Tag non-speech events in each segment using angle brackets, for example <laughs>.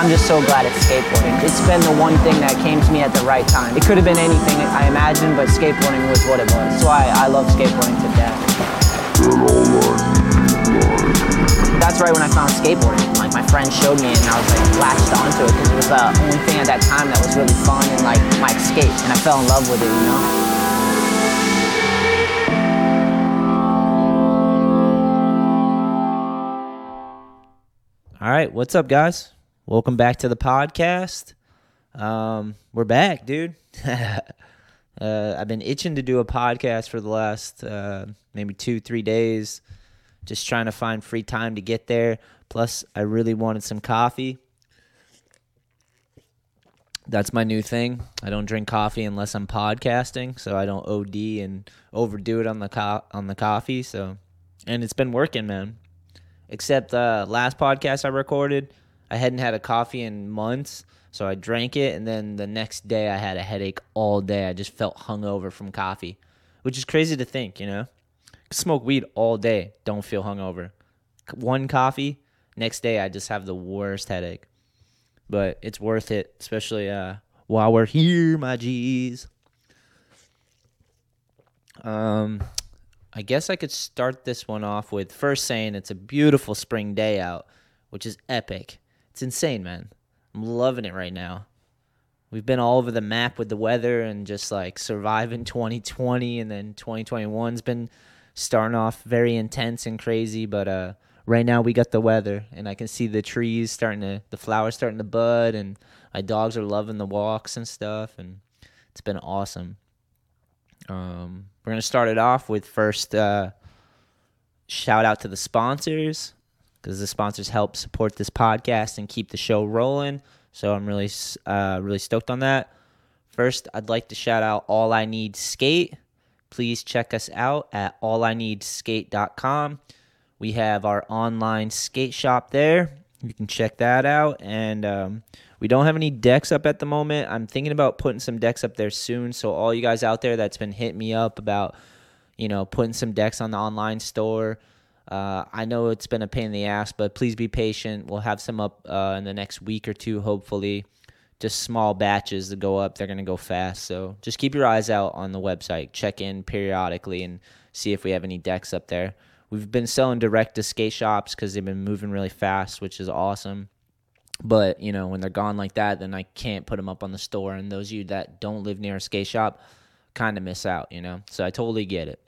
I'm just so glad it's skateboarding. It's been the one thing that came to me at the right time. It could have been anything I imagined, but skateboarding was what it was. So I, I love skateboarding to death. That's right when I found skateboarding. Like my friend showed me and I was like latched onto it because it was the only thing at that time that was really fun and like my escape. And I fell in love with it, you know? All right, what's up, guys? Welcome back to the podcast. Um, we're back, dude. <laughs> uh, I've been itching to do a podcast for the last uh, maybe two, three days, just trying to find free time to get there. Plus, I really wanted some coffee. That's my new thing. I don't drink coffee unless I'm podcasting, so I don't OD and overdo it on the co- on the coffee. So, and it's been working, man except the last podcast I recorded, I hadn't had a coffee in months. So I drank it, and then the next day I had a headache all day. I just felt hungover from coffee, which is crazy to think, you know? Smoke weed all day, don't feel hungover. One coffee, next day I just have the worst headache. But it's worth it, especially uh, while we're here, my G's. Um, I guess I could start this one off with first saying it's a beautiful spring day out, which is epic. It's insane, man. I'm loving it right now. We've been all over the map with the weather and just like surviving <laughs> 2020 and then 2021's been starting off very intense and crazy, but uh right now we got the weather and I can see the trees starting to the flowers starting to bud and my dogs are loving the walks and stuff and it's been awesome. Um, we're gonna start it off with first uh, shout out to the sponsors because the sponsors help support this podcast and keep the show rolling. So I'm really uh, really stoked on that. First, I'd like to shout out All I Need Skate. Please check us out at allineedskate.com. We have our online skate shop there. You can check that out. And um, we don't have any decks up at the moment. I'm thinking about putting some decks up there soon. So all you guys out there that's been hitting me up about, you know, putting some decks on the online store. Uh, I know it's been a pain in the ass, but please be patient. We'll have some up uh, in the next week or two, hopefully. Just small batches to go up. They're going to go fast. So just keep your eyes out on the website. Check in periodically and see if we have any decks up there. We've been selling direct to skate shops because they've been moving really fast, which is awesome. But you know, when they're gone like that, then I can't put them up on the store. And those of you that don't live near a skate shop, kind of miss out. You know, so I totally get it.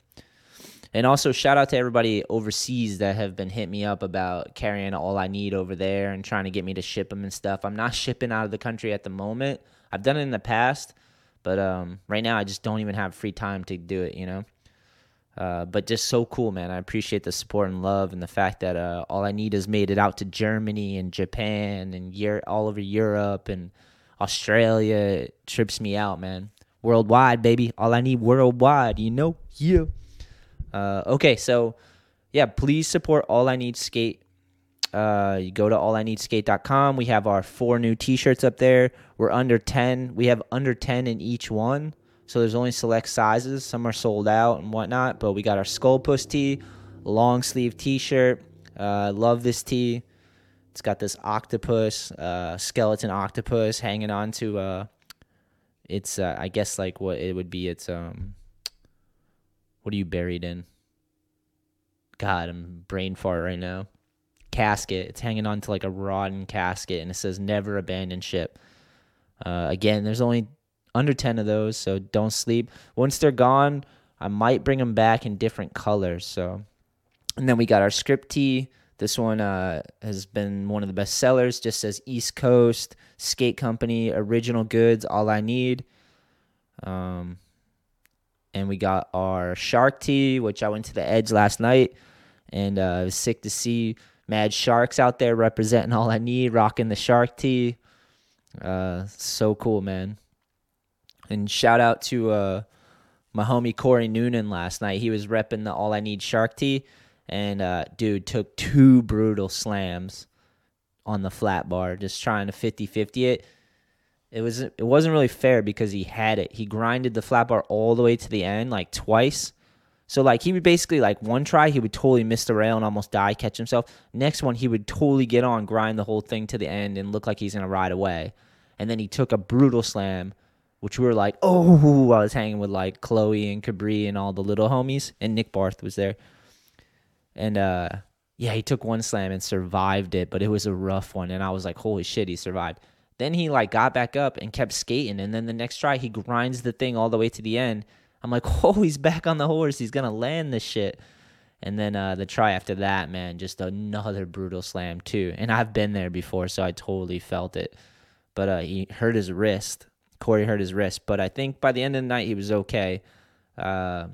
And also shout out to everybody overseas that have been hitting me up about carrying all I need over there and trying to get me to ship them and stuff. I'm not shipping out of the country at the moment. I've done it in the past, but um, right now I just don't even have free time to do it. You know. Uh, but just so cool, man. I appreciate the support and love, and the fact that uh, all I need has made it out to Germany and Japan and all over Europe and Australia. It trips me out, man. Worldwide, baby. All I need worldwide, you know? Yeah. Uh, okay, so yeah, please support All I Need Skate. Uh, you go to allineedskate.com. We have our four new T-shirts up there. We're under ten. We have under ten in each one. So there's only select sizes. Some are sold out and whatnot. But we got our Skull Puss tee, long sleeve T-shirt. Uh, love this tee. It's got this octopus, uh, skeleton octopus hanging on to. Uh, it's uh, I guess like what it would be. It's um, what are you buried in? God, I'm brain fart right now. Casket. It's hanging on to like a rotten casket, and it says "Never abandon ship." Uh, again, there's only under 10 of those, so don't sleep. Once they're gone, I might bring them back in different colors. So, and then we got our script. This one uh, has been one of the best sellers. Just says East Coast Skate Company, original goods, all I need. Um, and we got our shark tee, which I went to the Edge last night, and uh, it was sick to see mad sharks out there representing all I need, rocking the shark tee. Uh, so cool, man. And shout out to uh, my homie Corey Noonan last night. He was repping the All I Need Shark Tee, and uh, dude took two brutal slams on the flat bar, just trying to 50-50 it. It was it wasn't really fair because he had it. He grinded the flat bar all the way to the end, like twice, So like he would basically like one try he would totally miss the rail and almost die, catch himself. Next one he would totally get on, grind the whole thing to the end and look like he's gonna ride away. And then he took a brutal slam, which we were like, oh, I was hanging with like Chloe and Cabri and all the little homies, and Nick Barth was there. And uh yeah, he took one slam and survived it, but it was a rough one. And I was like, holy shit, he survived. Then he like got back up and kept skating. And then the next try, he grinds the thing all the way to the end. I'm like, <laughs> oh, he's back on the horse. He's gonna land this shit. And then uh, the try after that, man, just another brutal slam too. And I've been there before, so I totally felt it. But uh, he hurt his wrist. Corey hurt his wrist, but I think by the end of the night he was okay. Uh,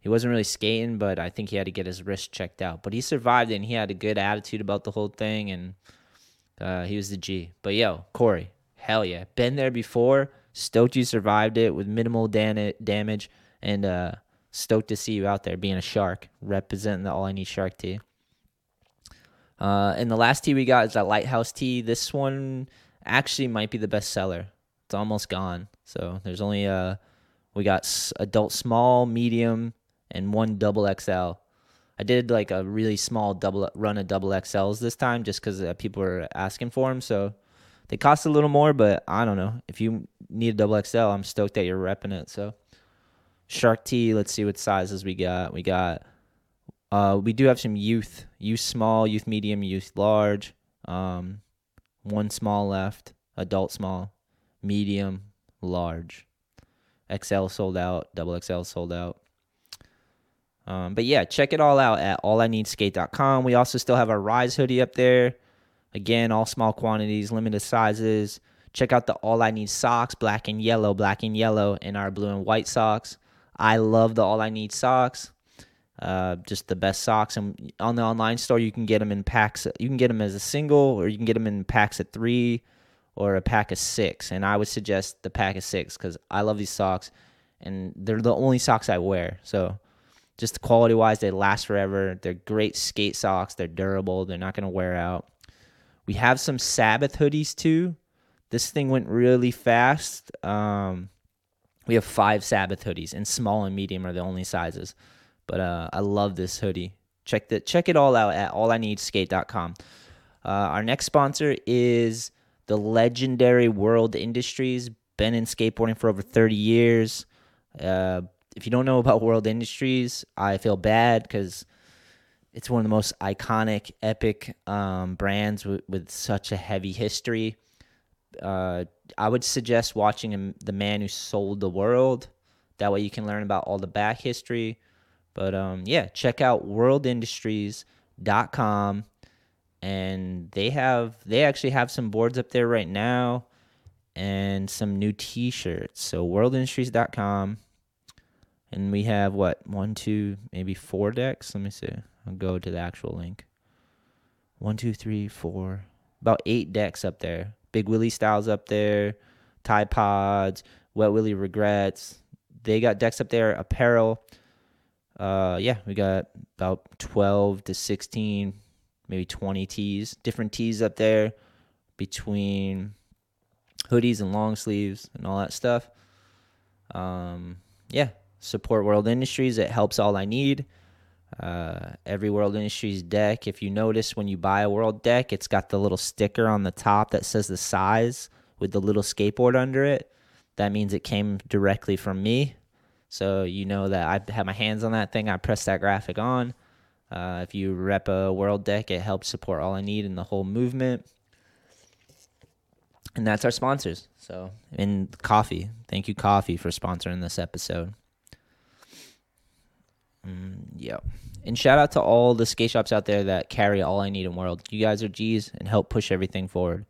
he wasn't really skating, but I think he had to get his wrist checked out. But he survived and he had a good attitude about the whole thing and uh, he was the G. But yo, Corey, hell yeah. Been there before. Stoked you survived it with minimal dan- damage and uh, stoked to see you out there being a shark, representing the All I Need Shark tee. Uh, and the last tee we got is that Lighthouse tee. This one actually might be the best seller. It's almost gone. So there's only uh we got adult small, medium, and one double XL. I did like a really small double run of double XLs this time just because uh, people were asking for them. So they cost a little more, but I don't know. If you need a double XL, I'm stoked that you're repping it. So Shark T, let's see what sizes we got. We got uh we do have some youth, youth small, youth medium, youth large. Um one small left, adult small, medium, large. XL sold out, double XL sold out. Um, but yeah, check it all out at allineedskate.com. We also still have our Rise hoodie up there. Again, all small quantities, limited sizes. Check out the All I Need socks, black and yellow, black and yellow, and our blue and white socks. I love the All I Need socks. Uh, just the best socks. And on the online store, you can get them in packs. You can get them as a single, or you can get them in packs of three, or a pack of six. And I would suggest the pack of six because I love these socks, and they're the only socks I wear. So just quality wise, they last forever. They're great skate socks. They're durable. They're not going to wear out. We have some Sabbath hoodies too. This thing went really fast. Um, we have five Sabbath hoodies, and small and medium are the only sizes. But uh, I love this hoodie. Check the check it all out at allineedskate.com. Uh, our next sponsor is the legendary World Industries. Been in skateboarding for over 30 years. Uh, if you don't know about World Industries, I feel bad because it's one of the most iconic, epic um, brands with, with such a heavy history. Uh, I would suggest watching The Man Who Sold the World. That way you can learn about all the back history. But um, yeah, check out worldindustries.com and they have they actually have some boards up there right now and some new t-shirts. So worldindustries.com and we have what one, two, maybe four decks. Let me see. I'll go to the actual link. One, two, three, four, about eight decks up there. Big Willie Styles up there, Tide Pods, Wet Willie Regrets. They got decks up there. Apparel. Uh, yeah, we got about twelve to sixteen, maybe twenty tees, different tees up there between hoodies and long sleeves and all that stuff. Um, yeah, support World Industries. It helps all I need. Uh, every World Industries deck, if you notice when you buy a World deck, it's got the little sticker on the top that says the size with the little skateboard under it. That means it came directly from me. So you know that I have my hands on that thing. I press that graphic on. Uh, if you rep a World deck, it helps support all I need in the whole movement. And that's our sponsors. So, in coffee, thank you, coffee, for sponsoring this episode. Mm, yeah. And shout out to all the skate shops out there that carry all I need in world. You guys are G's and help push everything forward.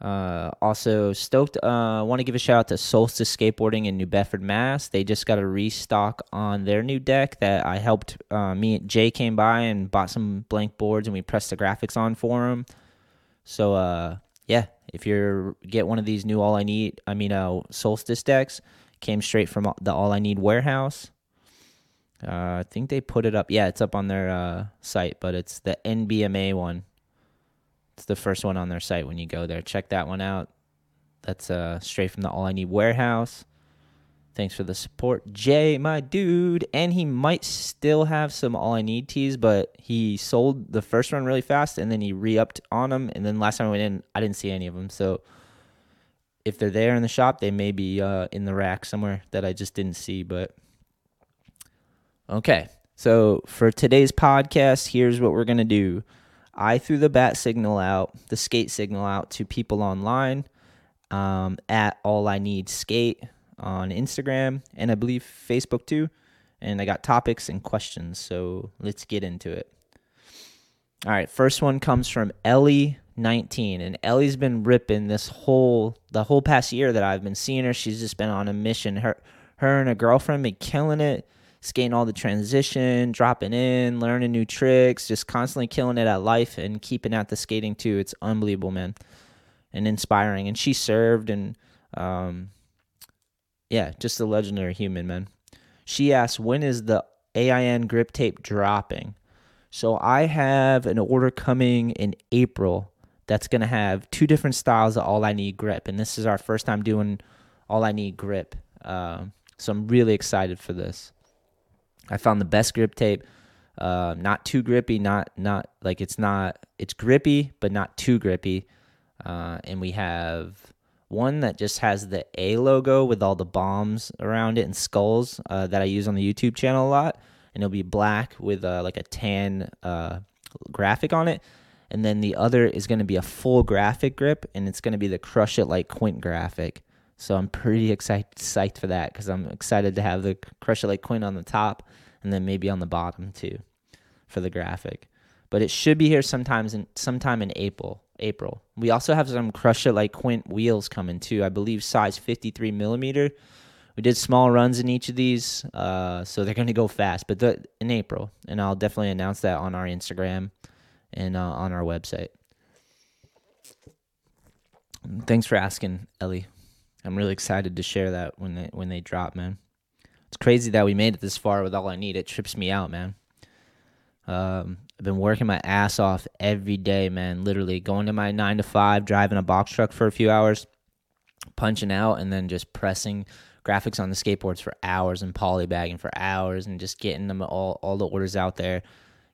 Uh, also, stoked. Uh, want to give a shout out to Solstice Skateboarding in New Bedford, Mass. They just got a restock on their new deck that I helped. Uh, me and Jay came by and bought some blank boards, and we pressed the graphics on for them. So, uh, yeah, if you're get one of these new All I Need, I mean, uh, Solstice decks, came straight from the All I Need warehouse. Uh, I think they put it up. Yeah, it's up on their uh, site, but it's the NBMA one. It's the first one on their site when you go there. Check that one out. That's uh, straight from the All I Need warehouse. Thanks for the support, Jay, my dude. And he might still have some all I need tees, but he sold the first one really fast and then he re upped on them. And then last time I went in, I didn't see any of them. So if they're there in the shop, they may be uh, in the rack somewhere that I just didn't see. But okay. So for today's podcast, here's what we're going to do I threw the bat signal out, the skate signal out to people online um, at All I Need Skate on Instagram and I believe Facebook too. And I got topics and questions. So let's get into it. All right, first one comes from Ellie 19 and Ellie's been ripping this whole the whole past year that I've been seeing her. She's just been on a mission. Her her and her girlfriend been killing it, skating all the transition, dropping in, learning new tricks, just constantly killing it at life and keeping at the skating too. It's unbelievable, man. And inspiring. And she served and um yeah, just a legendary human, man. She asked, when is the AIN grip tape dropping? So I have an order coming in April that's going to have two different styles of All I Need grip. And this is our first time doing All I Need grip. Uh, so I'm really excited for this. I found the best grip tape. Uh, not too grippy, not not like it's not it's grippy, but not too grippy. Uh, and we have one that just has the A logo with all the bombs around it and skulls uh, that I use on the YouTube channel a lot, and it'll be black with uh, like a tan uh, graphic on it. And then the other is going to be a full graphic grip, and it's going to be the Crush It Like Quint graphic. So I'm pretty excited, psyched for that because I'm excited to have the Crush It Like Quint on the top, and then maybe on the bottom too, for the graphic. But it should be here sometimes in sometime in April. April. We also have some Crush It Like Quint wheels coming too. I believe size 53 millimeter. We did small runs in each of these, uh, so they're going to go fast. But the, in April, and I'll definitely announce that on our Instagram and uh, on our website. Thanks for asking, Ellie. I'm really excited to share that when they when they drop, man. It's crazy that we made it this far with all I need. It trips me out, man. Um, I've been working my ass off every day, man. Literally going to my nine to five, driving a box truck for a few hours, punching out, and then just pressing graphics on the skateboards for hours and polybagging for hours and just getting them all all the orders out there,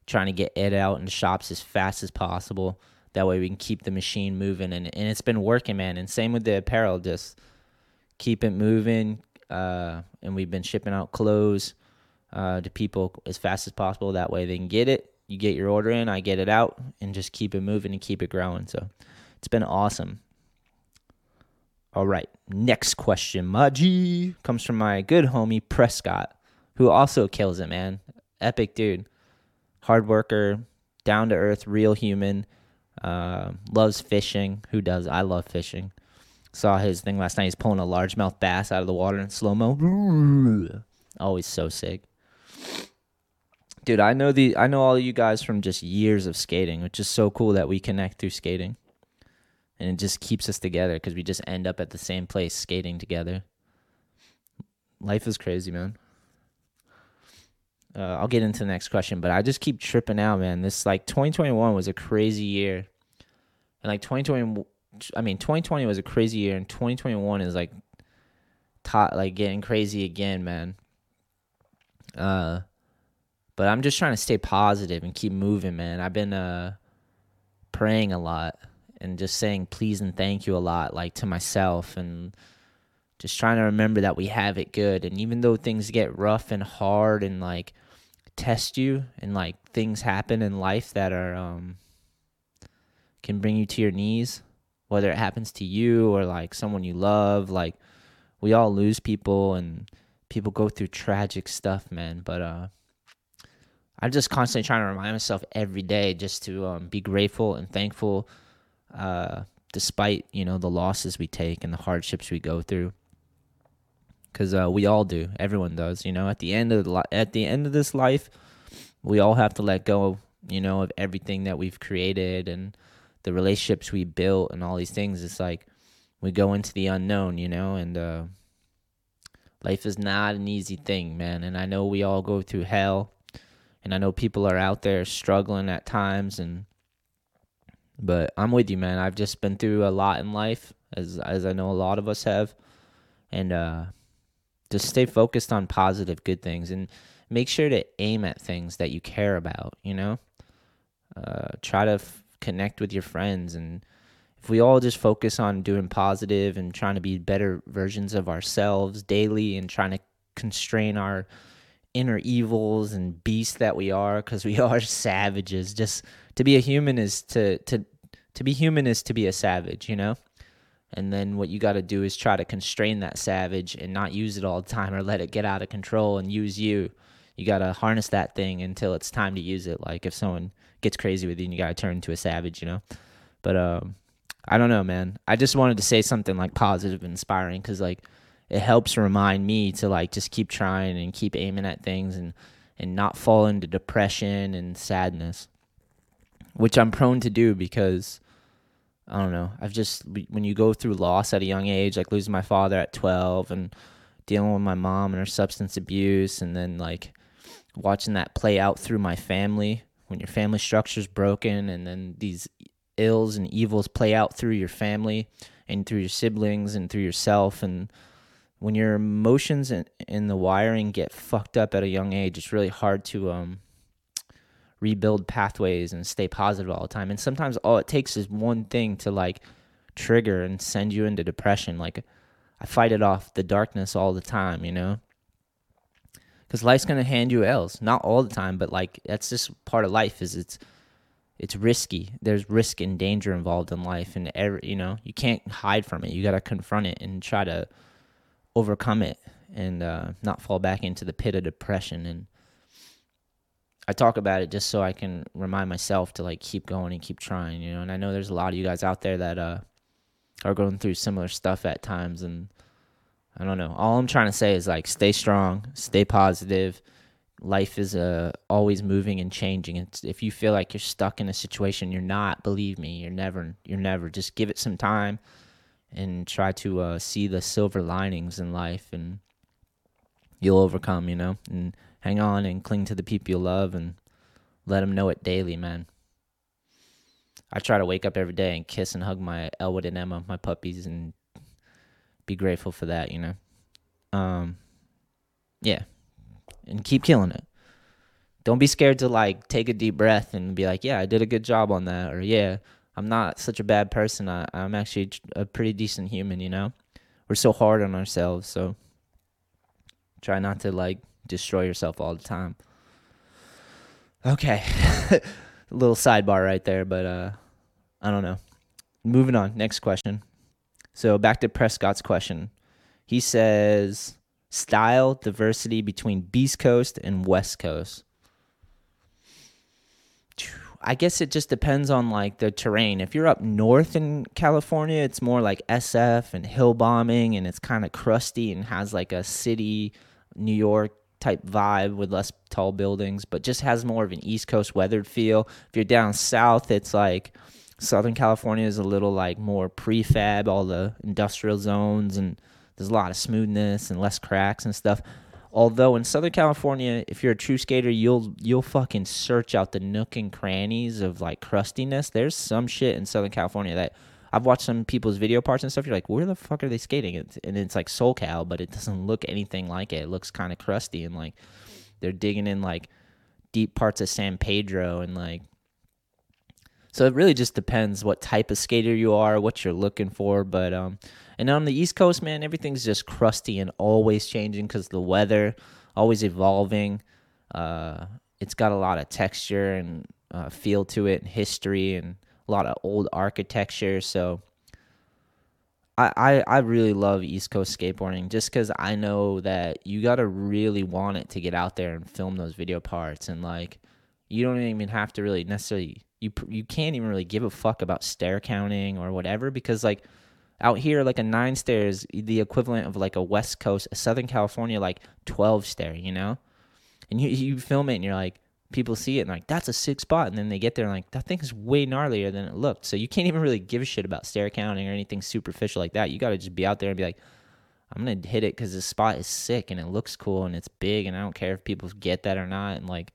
trying to get it out in shops as fast as possible. That way we can keep the machine moving and, and it's been working, man. And same with the apparel, just keep it moving. Uh, and we've been shipping out clothes uh, to people as fast as possible. That way they can get it you get your order in, I get it out, and just keep it moving and keep it growing. So it's been awesome. All right, next question, Maji, comes from my good homie Prescott, who also kills it, man. Epic dude, hard worker, down to earth, real human. Uh, loves fishing. Who does? I love fishing. Saw his thing last night. He's pulling a largemouth bass out of the water in slow mo. Always so sick dude, I know the I know all you guys from just years of skating, which is so cool that we connect through skating, and it just keeps us together because we just end up at the same place skating together. Life is crazy, man. Uh, I'll get into the next question, but I just keep tripping out, man. This like 2021 was a crazy year, and like 2020, I mean 2020 was a crazy year, and 2021 is like, tot like getting crazy again, man. Uh, but I'm just trying to stay positive and keep moving, man. I've been uh praying a lot and just saying please and thank you a lot like to myself and just trying to remember that we have it good and even though things get rough and hard and like test you and like things happen in life that are um can bring you to your knees whether it happens to you or like someone you love like we all lose people and people go through tragic stuff man but uh I'm just constantly trying to remind myself every day just to um, be grateful and thankful, uh, despite you know the losses we take and the hardships we go through. Because uh, we all do, everyone does. You know, at the end of the li- at the end of this life, we all have to let go. You know, of everything that we've created and the relationships we built and all these things. It's like we go into the unknown. You know, and uh, life is not an easy thing, man. And I know we all go through hell and I know people are out there struggling at times and but I'm with you man. I've just been through a lot in life as as I know a lot of us have and uh just stay focused on positive, good things, and make sure to aim at things that you care about. You know, uh, try to f- connect with your friends, and if we all just focus on doing positive and trying to be better versions of ourselves daily, and trying to constrain our inner evils and beasts that we are, because we <laughs> are savages. Just to be a human is to to to be human is to be a savage. You know. And then what you got to do is try to constrain that savage and not use it all the time or let it get out of control and use you. You got to harness that thing until it's time to use it. Like if someone gets crazy with you and you got to turn into a savage, you know? But um I don't know, man. I just wanted to say something like positive and inspiring cuz like it helps remind me to like just keep trying and keep aiming at things and and not fall into depression and sadness, which I'm prone to do because I don't know. I've just when you go through loss at a young age, like losing my father at 12 and dealing with my mom and her substance abuse and then like watching that play out through my family when your family structure's broken and then these ills and evils play out through your family and through your siblings and through yourself and when your emotions and, and the wiring get fucked up at a young age, it's really hard to um rebuild pathways and stay positive all the time. And sometimes all it takes is one thing to like trigger and send you into depression. Like I fight it off the darkness all the time, you know? Cuz life's to hand you L's, not all the time, but like that's just part of life is it's it's risky. There's risk and danger involved in life and every, you know, you can't hide from it. You got to confront it and try to overcome it and uh, not fall back into the pit of depression and I talk about it just so I can remind myself to like keep going and keep trying, you know. And I know there's a lot of you guys out there that uh are going through similar stuff at times and I don't know. All I'm trying to say is like stay strong, stay positive. Life is uh always moving and changing. It's, if you feel like you're stuck in a situation, you're not. Believe me, you're never. You're never. Just give it some time, and try to uh, see the silver linings in life, and you'll overcome. You know, and hang on and cling to the people you love and let them know it daily, man. I try to wake up every day and kiss and hug my Elwood and Emma, my puppies, and be grateful for that, you know. Um, yeah, and keep killing it. Don't be scared to like take a deep breath and be like, "Yeah, I did a good job on that," or "Yeah, I'm not such a bad person. I, I'm actually a pretty decent human," you know. We're so hard on ourselves, so try not to like destroy yourself all the time. Okay. a <laughs> little sidebar right there, but uh I don't know. Moving on, next question. So back to Prescott's question. He says style diversity between Beast Coast and West Coast. I guess it just depends on like the terrain. If you're up north in California, it's more like SF and hill bombing and it's kind of crusty and has like a city New York type vibe with less tall buildings, but just has more of an East Coast weathered feel. If you're down south, it's like Southern California is a little like more prefab, all the industrial zones, and there's a lot of smoothness and less cracks and stuff. Although in Southern California, if you're a true skater, you'll you'll fucking search out the nook and crannies of like crustiness. There's some shit in Southern California that I've watched some people's video parts and stuff. You're like, where the fuck are they skating? and it's like SoCal, but it doesn't look anything like it. It looks kind of crusty and like they're digging in like deep parts of San Pedro and like. So it really just depends what type of skater you are, what you're looking for. But um, and on the East Coast, man, everything's just crusty and always changing because the weather, always evolving. Uh, it's got a lot of texture and uh, feel to it, and history and a lot of old architecture. So I, I, I really love East Coast skateboarding just because I know that you got to really want it to get out there and film those video parts. And like, you don't even have to really necessarily, you, you can't even really give a fuck about stair counting or whatever because like, out here like a nine stair is the equivalent of like a west coast a southern california like 12 stair you know? And you, you film it and you're like people see it and like that's a sick spot. And then they get there and like that thing's way gnarlier than it looked. So you can't even really give a shit about stair counting or anything superficial like that. You got to just be out there and be like i'm gonna hit it because this spot is sick and it looks cool and it's big and i don't care if people get that or not. And like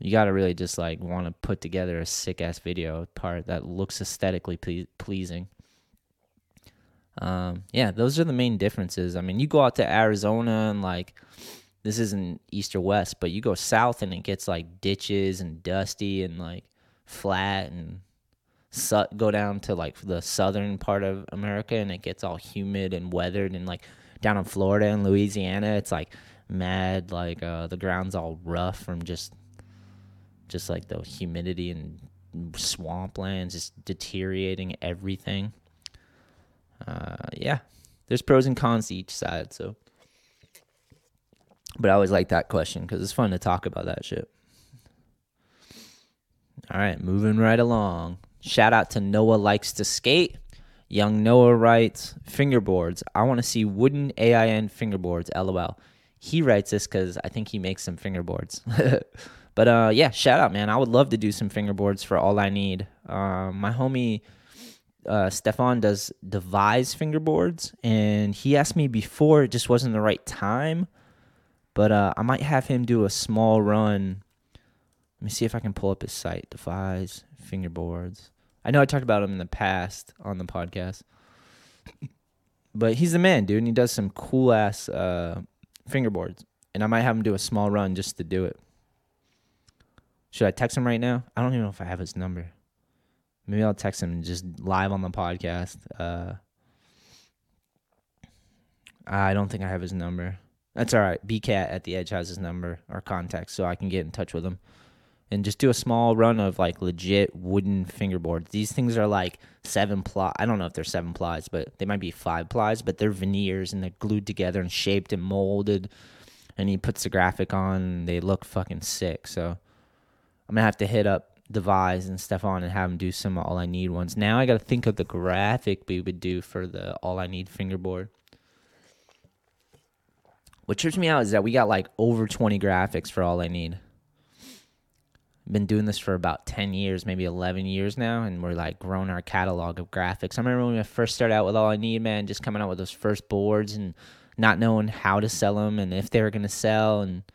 you got to really just like want to put together a sick ass video part that looks aesthetically ple- pleasing Um, yeah, those are the main differences. I mean, you go out to Arizona and like this isn't east or west, but you go south and it gets like ditches and dusty and like flat and su- go down to like the southern part of America and it gets all humid and weathered and like down in Florida and Louisiana, it's like mad like uh, the ground's all rough from just just like the humidity and swamplands just deteriorating everything. Uh, yeah, there's pros and cons to each side. So, but I always like that question because it's fun to talk about that shit. All right, moving right along. Shout out to Noah likes to skate. Young Noah writes fingerboards. I want to see wooden AIN fingerboards. LOL. He writes this because I think he makes some fingerboards. <laughs> but uh, yeah, shout out, man. I would love to do some fingerboards for all I need. Uh, my homie uh, Stefan does devise fingerboards, and he asked me before. It just wasn't the right time, but uh, I might have him do a small run. Let me see if I can pull up his site. Devise fingerboards. I know I talked about him in the past on the podcast, <laughs> but he's the man, dude. And he does some cool ass uh, fingerboards, and I might have him do a small run just to do it. Should I text him right now? I don't even know if I have his number. Maybe I'll text him just live on the podcast. Uh, I don't think I have his number. That's all right. BCat at the Edge has his number or contact, so I can get in touch with him and just do a small run of like legit wooden fingerboards. These things are like seven ply. I don't know if they're seven plies, but they might be five plies. But they're veneers and they're glued together and shaped and molded. And he puts the graphic on. They look fucking sick. So I'm gonna have to hit up Devise and Stefan and have them do some All I Need ones. Now I got to think of the graphic we would do for the All I Need fingerboard. What trips me out is that we got like over 20 graphics for All I Need. Been doing this for about 10 years, maybe 11 years now, and we're like growing our catalog of graphics. I remember when we first started out with All I Need, man, just coming out with those first boards and not knowing how to sell them and if they were going to sell and –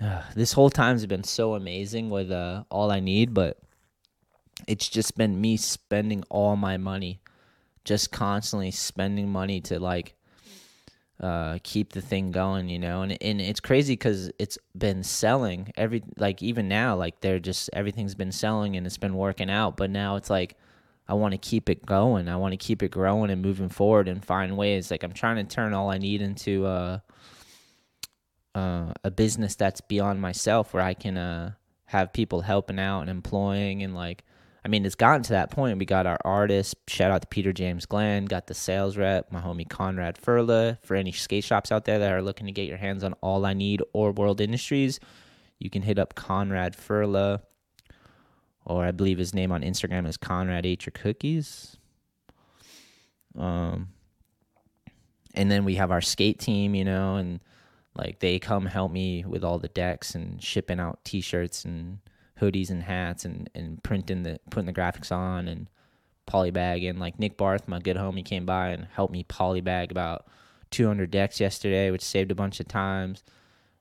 uh, this whole time's been so amazing with uh, all I need, but it's just been me spending all my money, just constantly spending money to like uh, keep the thing going, you know. And and it's crazy because it's been selling every like even now, like they're just everything's been selling and it's been working out. But now it's like I want to keep it going. I want to keep it growing and moving forward and find ways. Like I'm trying to turn all I need into uh uh, a business that's beyond myself where I can uh, have people helping out and employing and like I mean it's gotten to that point. We got our artists, shout out to Peter James Glenn, got the sales rep, my homie Conrad Furla. For any skate shops out there that are looking to get your hands on all I need or World Industries, you can hit up Conrad Furla. Or I believe his name on Instagram is Conrad Ate Your Cookies. Um and then we have our skate team, you know, and like they come help me with all the decks and shipping out T-shirts and hoodies and hats and and printing the putting the graphics on and polybagging. Like Nick Barth, my good homie, came by and helped me polybag about 200 decks yesterday, which saved a bunch of times.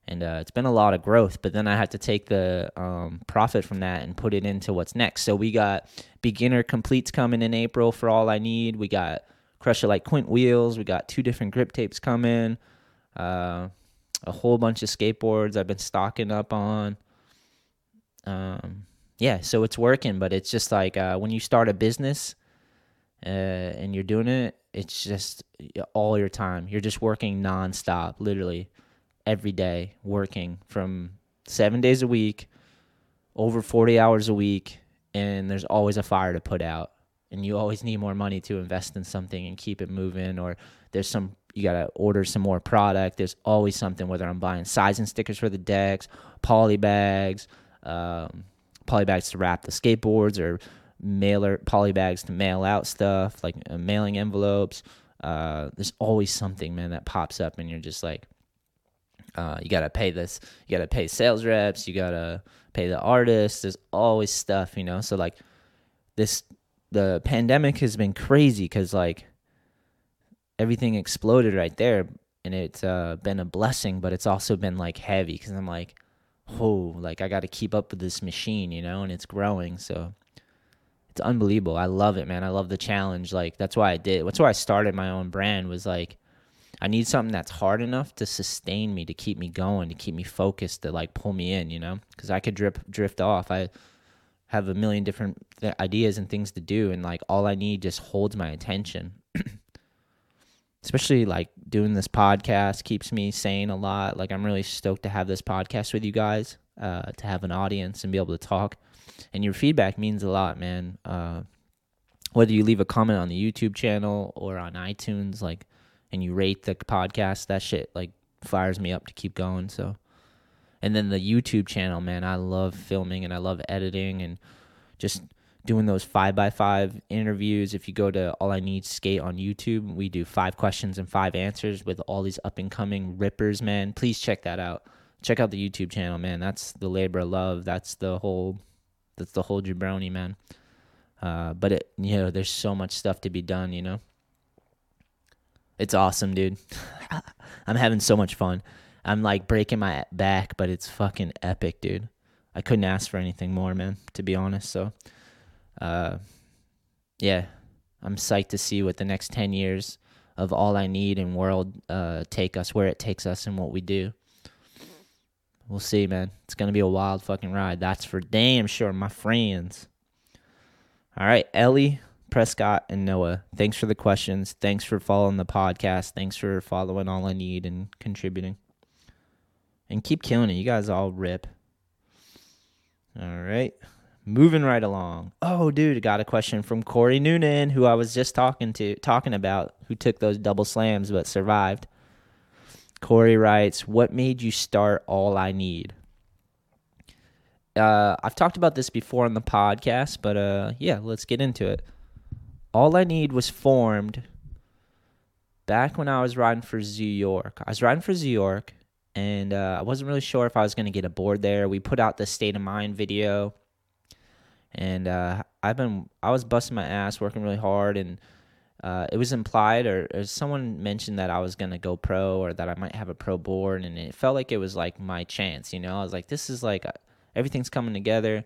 And uh, it's been a lot of growth, but then I had to take the um, profit from that and put it into what's next. So we got beginner completes coming in April for all I need. We got Crusher like Quint wheels. We got two different grip tapes coming. Uh, a whole bunch of skateboards I've been stocking up on. Um, yeah, so it's working, but it's just like uh, when you start a business uh, and you're doing it, it's just all your time. You're just working nonstop, literally every day, working from seven days a week, over 40 hours a week, and there's always a fire to put out. And you always need more money to invest in something and keep it moving, or there's some you gotta order some more product. There's always something, whether I'm buying sizing stickers for the decks, poly bags, um, poly bags to wrap the skateboards, or mailer poly bags to mail out stuff, like uh, mailing envelopes. Uh, there's always something, man, that pops up, and you're just like, uh, you gotta pay this, you gotta pay sales reps, you gotta pay the artists. There's always stuff, you know. So like this, the pandemic has been crazy because like everything exploded right there and it's uh, been a blessing but it's also been like heavy because i'm like oh like i got to keep up with this machine you know and it's growing so it's unbelievable. I love it, man. I love the challenge. Like that's why I did. That's why I started my own brand. Was like, I need something that's hard enough to sustain me, to keep me going, to keep me focused, to like pull me in. You know, because I could drip drift off. I have a million different th- ideas and things to do, and like all I need just holds my attention. Especially like doing this podcast keeps me sane a lot. Like I'm really stoked to have this podcast with you guys, uh, to have an audience and be able to talk and your feedback means a lot, man. Uh, whether you leave a comment on the YouTube channel or on iTunes, like, and you rate the podcast, that shit like fires me up to keep going. So, and then the YouTube channel, man, I love filming and I love editing and just doing those five by five interviews. If you go to All I Need Skate on YouTube, we do five questions and five answers with all these up and coming rippers, man. Please check that out. Check out the YouTube channel, man. That's the labor of love. That's the whole that's the whole jabroni, man. Uh, but it, you know, there's so much stuff to be done. You know, it's awesome, dude. <laughs> I'm having so much fun. I'm like breaking my back, but it's fucking epic, dude. I couldn't ask for anything more, man. To be honest, so, uh, yeah, I'm psyched to see what the next ten years of all I need and world uh take us, where it takes us, and what we do. We'll see, man. It's going to be a wild fucking ride. That's for damn sure, my friends. All right, Ellie, Prescott, and Noah. Thanks for the questions. Thanks for following the podcast. Thanks for following All I Need and contributing. And keep killing it. You guys all rip. All right. Moving right along. Oh, dude, got a question from Corey Noonan, who I was just talking to, talking about, who took those double slams but survived. Corey writes, What made you start All I Need? Uh, I've talked about this before on the podcast, but uh, yeah, let's get into it. All I Need was formed back when I was riding for Zoo York. I was riding for Zoo York, and uh, I wasn't really sure if I was going to get a board there. We put out the State of Mind video, and uh, I've been I was busting my ass, working really hard, and uh, it was implied or, or, someone mentioned that I was gonna go pro or that I might have a pro board, and it felt like it was like my chance. You know, I was like, this is like uh, everything's coming together,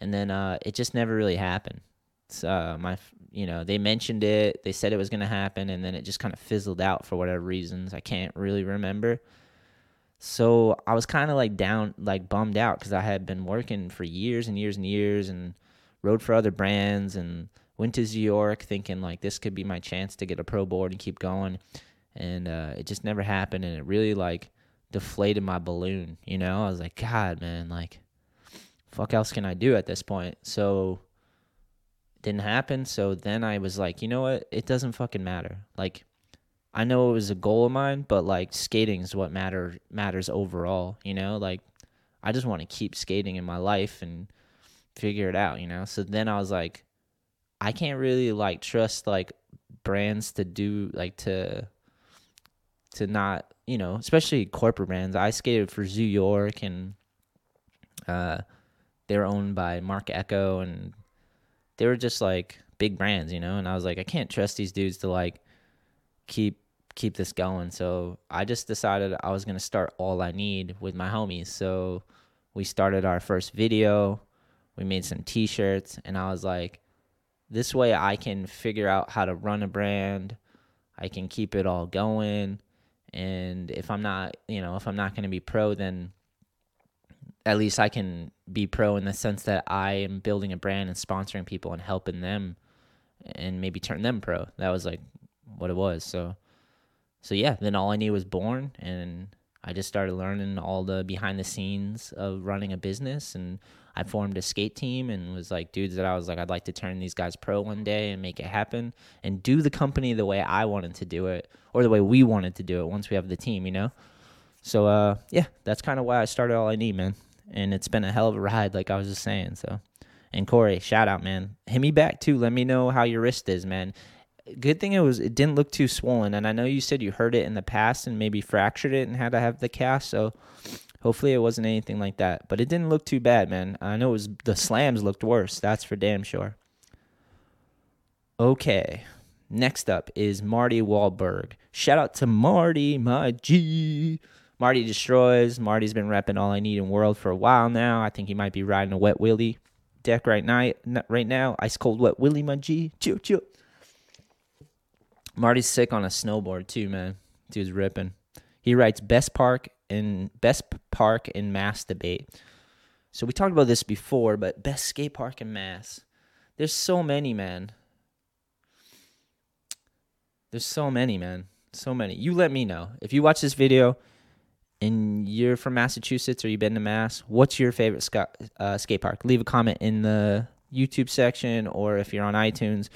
and then uh, it just never really happened. So uh, my, you know, they mentioned it, they said it was gonna happen, and then it just kind of fizzled out for whatever reasons. I can't really remember. So I was kind of like down, like bummed out because I had been working for years and years and years and rode for other brands and went to New York thinking like this could be my chance to get a pro board and keep going, and uh, it just never happened, and it really like deflated my balloon. You know, I was like, God, man, like, fuck else can I do at this point? So didn't happen. So then I was like, you know what? It doesn't fucking matter. Like, I know it was a goal of mine, but like skating is what matter matters overall. You know, like I just want to keep skating in my life and figure it out. You know. So then I was like, I can't really like trust like brands to do like to to not you know especially corporate brands. I skated for Zoo York and uh they were owned by Marc Ecko and they were just like big brands, you know. And I was like, I can't trust these dudes to like keep keep this going. So I just decided I was gonna start all I need with my homies. So we started our first video. We made some T-shirts, and I was like, this way I can figure out how to run a brand. I can keep it all going. And if I'm not, you know, if I'm not to be pro, then at least I can be pro in the sense that I am building a brand and sponsoring people and helping them and maybe turn them pro. That was like what it was. So, so yeah, then all I knew was born and I just started learning all the behind the scenes of running a business and I formed a skate team and was like dudes that I was like I'd like to turn these guys pro one day and make it happen and do the company the way I wanted to do it or the way we wanted to do it once we have the team, you know. So uh yeah, that's kind of why I started all I need, man. And it's been a hell of a ride like I was just saying, so and Corey, shout out, man. Hit me back too. Let me know how your wrist is, man. Good thing it was it didn't look too swollen, and I know you said you hurt it in the past and maybe fractured it and had to have the cast. So Hopefully it wasn't anything like that, but it didn't look too bad, man. I know it was the slams looked worse. That's for damn sure. Okay. Next up is Marty Wahlberg. Shout out to Marty, my G. Marty destroys. Marty's been repping all I need in world for a while now. I think he might be riding a wet willy. deck right night right now. Ice cold wet Willie my G. Chill chill. Marty's sick on a snowboard too, man. Dude's ripping. He writes best park in best park in Mass debate. So we talked about this before, but best skate park in Mass. There's so many, man. There's so many, man. So many. You let me know. If you watch this video and you're from Massachusetts or you've been to Mass, what's your favorite ska- uh, skate park? Leave a comment in the YouTube section or if you're on iTunes,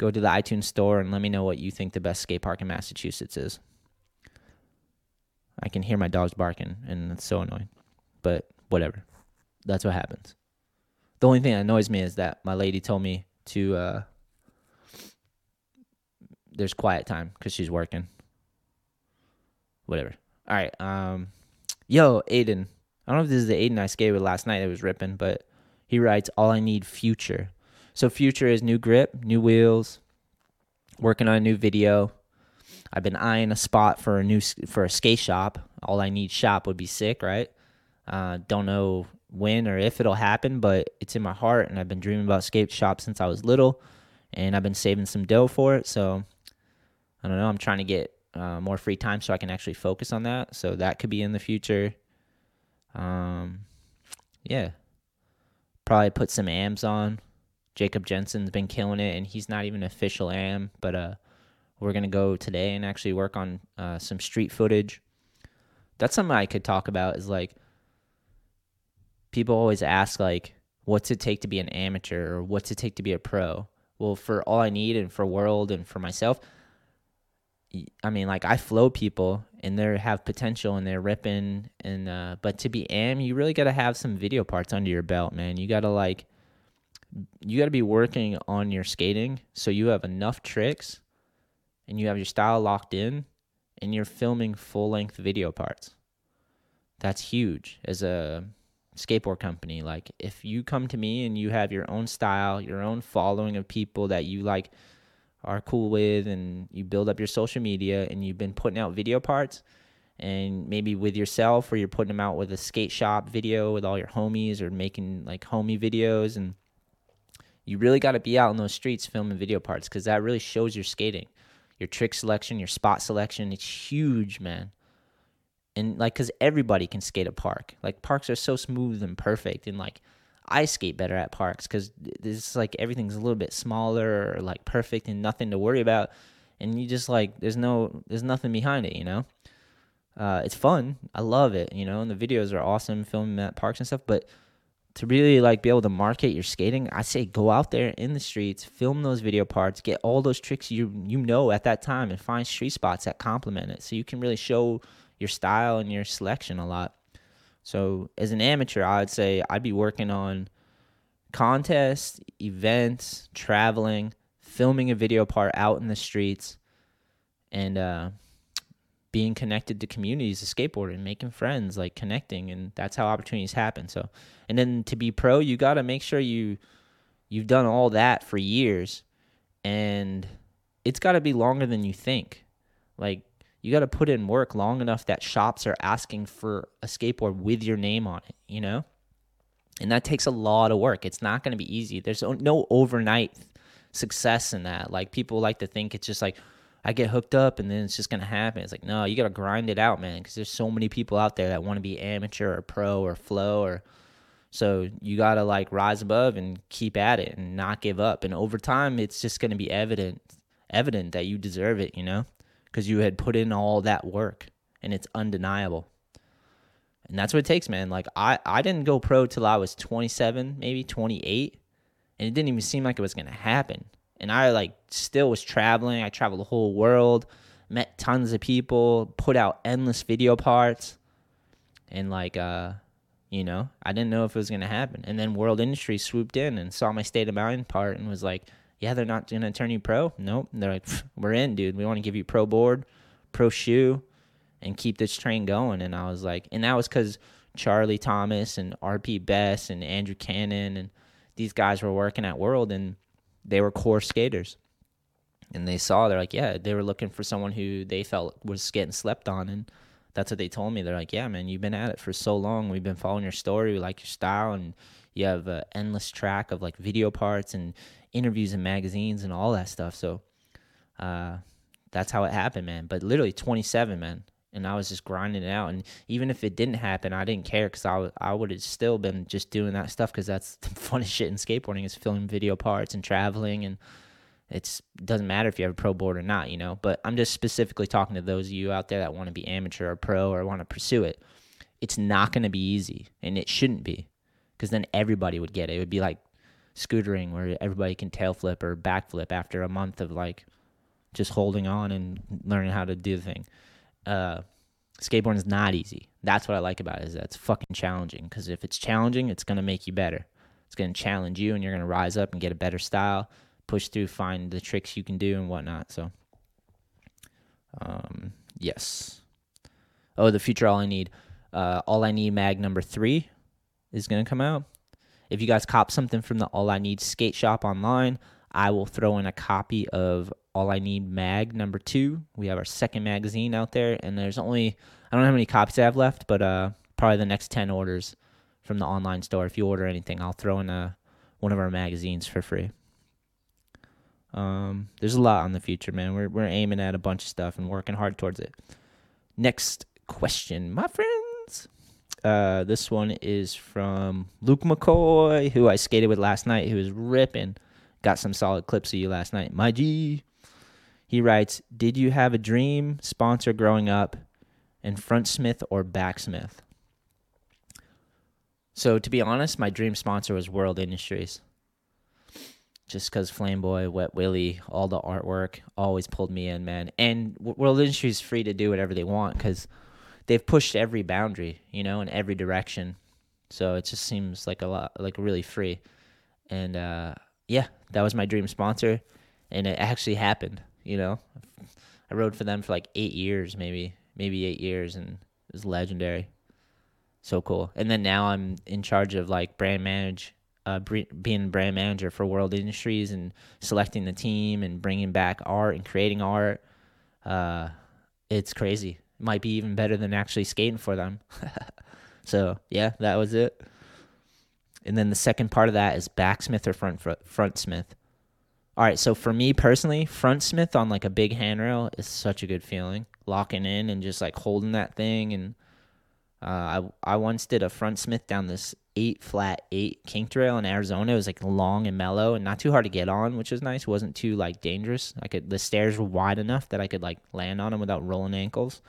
go to the iTunes store and let me know what you think the best skate park in Massachusetts is. I can hear my dogs barking and it's so annoying. But whatever. That's what happens. The only thing that annoys me is that my lady told me to uh there's quiet time cuz she's working. Whatever. All right. Um yo, Aiden. I don't know if this is the Aiden I skated with last night that was ripping, but he writes all I need future. So future is new grip, new wheels, working on a new video. I've been eyeing a spot for a new for a skate shop. All I need shop would be sick, right? Uh, don't know when or if it'll happen, but it's in my heart, and I've been dreaming about skate shop since I was little, and I've been saving some dough for it. So I don't know. I'm trying to get uh, more free time so I can actually focus on that. So that could be in the future. Um, yeah, probably put some AMs on. Jacob Jensen's been killing it, and he's not even official AM, but uh we're gonna go today and actually work on uh, some street footage. That's something I could talk about. Is like people always ask like, what's it take to be an amateur or what's it take to be a pro? Well, for all I need and for world and for myself, I mean, like I flow people and they have potential and they're ripping and uh, but to be am, you really got to have some video parts under your belt, man. You got to like, you got to be working on your skating so you have enough tricks and you have your style locked in and you're filming full length video parts. That's huge as a skateboard company. Like if you come to me and you have your own style, your own following of people that you like are cool with and you build up your social media and you've been putting out video parts and maybe with yourself or you're putting them out with a skate shop video with all your homies or making like homie videos and you really got to be out in those streets filming video parts because that really shows your skating your trick selection, your spot selection. It's huge, man. And like, cause everybody can skate a park. Like parks are so smooth and perfect, and like I skate better at parks because it's like everything's a little bit smaller or like perfect and nothing to worry about. And you just like there's no there's nothing behind it, you know. Uh, it's fun. I love it, you know. And the videos are awesome, filming at parks and stuff. But to really like be able to market your skating, I say go out there in the streets, film those video parts, get all those tricks you you know at that time, and find street spots that complement it, so you can really show your style and your selection a lot. So as an amateur, I'd say I'd be working on contests, events, traveling, filming a video part out in the streets, and uh, being connected to communities of skateboarding, making friends, like connecting, and that's how opportunities happen. So, and then to be pro, you got to make sure you you've done all that for years, and it's got to be longer than you think. Like you got to put in work long enough that shops are asking for a skateboard with your name on it, you know? And that takes a lot of work. It's not going to be easy. There's no overnight success in that. Like people like to think it's just like I get hooked up and then it's just gonna happen. It's like no, you gotta grind it out, man, because there's so many people out there that want to be amateur or pro or flow or so you gotta like rise above and keep at it and not give up. And over time, it's just gonna be evident evident that you deserve it, you know, because you had put in all that work and it's undeniable. And that's what it takes, man. Like I I didn't go pro till I was 27, maybe 28, and it didn't even seem like it was gonna happen and I like still was traveling. I traveled the whole world, met tons of people, put out endless video parts, and like uh, you know, I didn't know if it was gonna happen. And then World Industry swooped in and saw my state of mind part and was like, "Yeah, they're not gonna turn you pro. Nope. they're like, we're in, dude. We want to give you pro board, pro shoe, and keep this train going." And I was like, and that was because Charlie Thomas and RP Best and Andrew Cannon and these guys were working at World and they were core skaters. And they saw, they're like, yeah, they were looking for someone who they felt was getting slept on. And that's what they told me. They're like, yeah, man, you've been at it for so long. We've been following your story. We like your style. And you have an endless track of like video parts and interviews and magazines and all that stuff. So uh, that's how it happened, man. But literally 27, man. And I was just grinding it out. And even if it didn't happen, I didn't care because I, I would have still been just doing that stuff because that's <laughs> the funnest shit in skateboarding is filming video parts and traveling. And it doesn't matter if you have a pro board or not, you know. But I'm just specifically talking to those of you out there that want to be amateur or pro or want to pursue it. It's not going to be easy, and it shouldn't be because then everybody would get it. It would be like scootering where everybody can tail flip or backflip after a month of like just holding on and learning how to do the thing. Uh, skateboarding is not easy. That's what I like about it is that it's fucking challenging. Because if it's challenging, it's gonna make you better. It's gonna challenge you, and you're gonna rise up and get a better style, push through, find the tricks you can do and whatnot. So, um, yes. Oh, the future all I need. Uh, all I need mag number three is gonna come out. If you guys cop something from the All I Need skate shop online, I will throw in a copy of All I Need Mag number two. We have our second magazine out there, and there's only I don't know how many copies I have left, but uh, probably the next ten orders from the online store. If you order anything, I'll throw in a one of our magazines for free. Um, there's a lot on the future, man. We're we're aiming at a bunch of stuff and working hard towards it. Next question, my friends. Uh, this one is from Luke McCoy, who I skated with last night, who was ripping. Got some solid clips of you last night. My G. He writes, Did you have a dream sponsor growing up in frontsmith or backsmith? So, to be honest, my dream sponsor was World Industries. Just because Flameboy, Wet Willie, all the artwork always pulled me in, man. And World Industries is free to do whatever they want because they've pushed every boundary, you know, in every direction. So it just seems like a lot, like really free. And uh, yeah, that was my dream sponsor, and it actually happened. You know, I rode for them for like eight years, maybe, maybe eight years, and it was legendary. So cool. And then now I'm in charge of like brand manage, uh, being brand manager for World Industries and selecting the team and bringing back art and creating art. Uh, it's crazy might be even better than actually skating for them. <laughs> so yeah, that was it. And then the second part of that is backsmith or front front smith. All right, so for me personally, front smith on like a big handrail is such a good feeling. Locking in and just like holding that thing, and uh, I I once did a front smith down this eight flat eight kink trail in Arizona. It was like long and mellow and not too hard to get on, which was nice. It wasn't too like dangerous. I could the stairs were wide enough that I could like land on them without rolling ankles.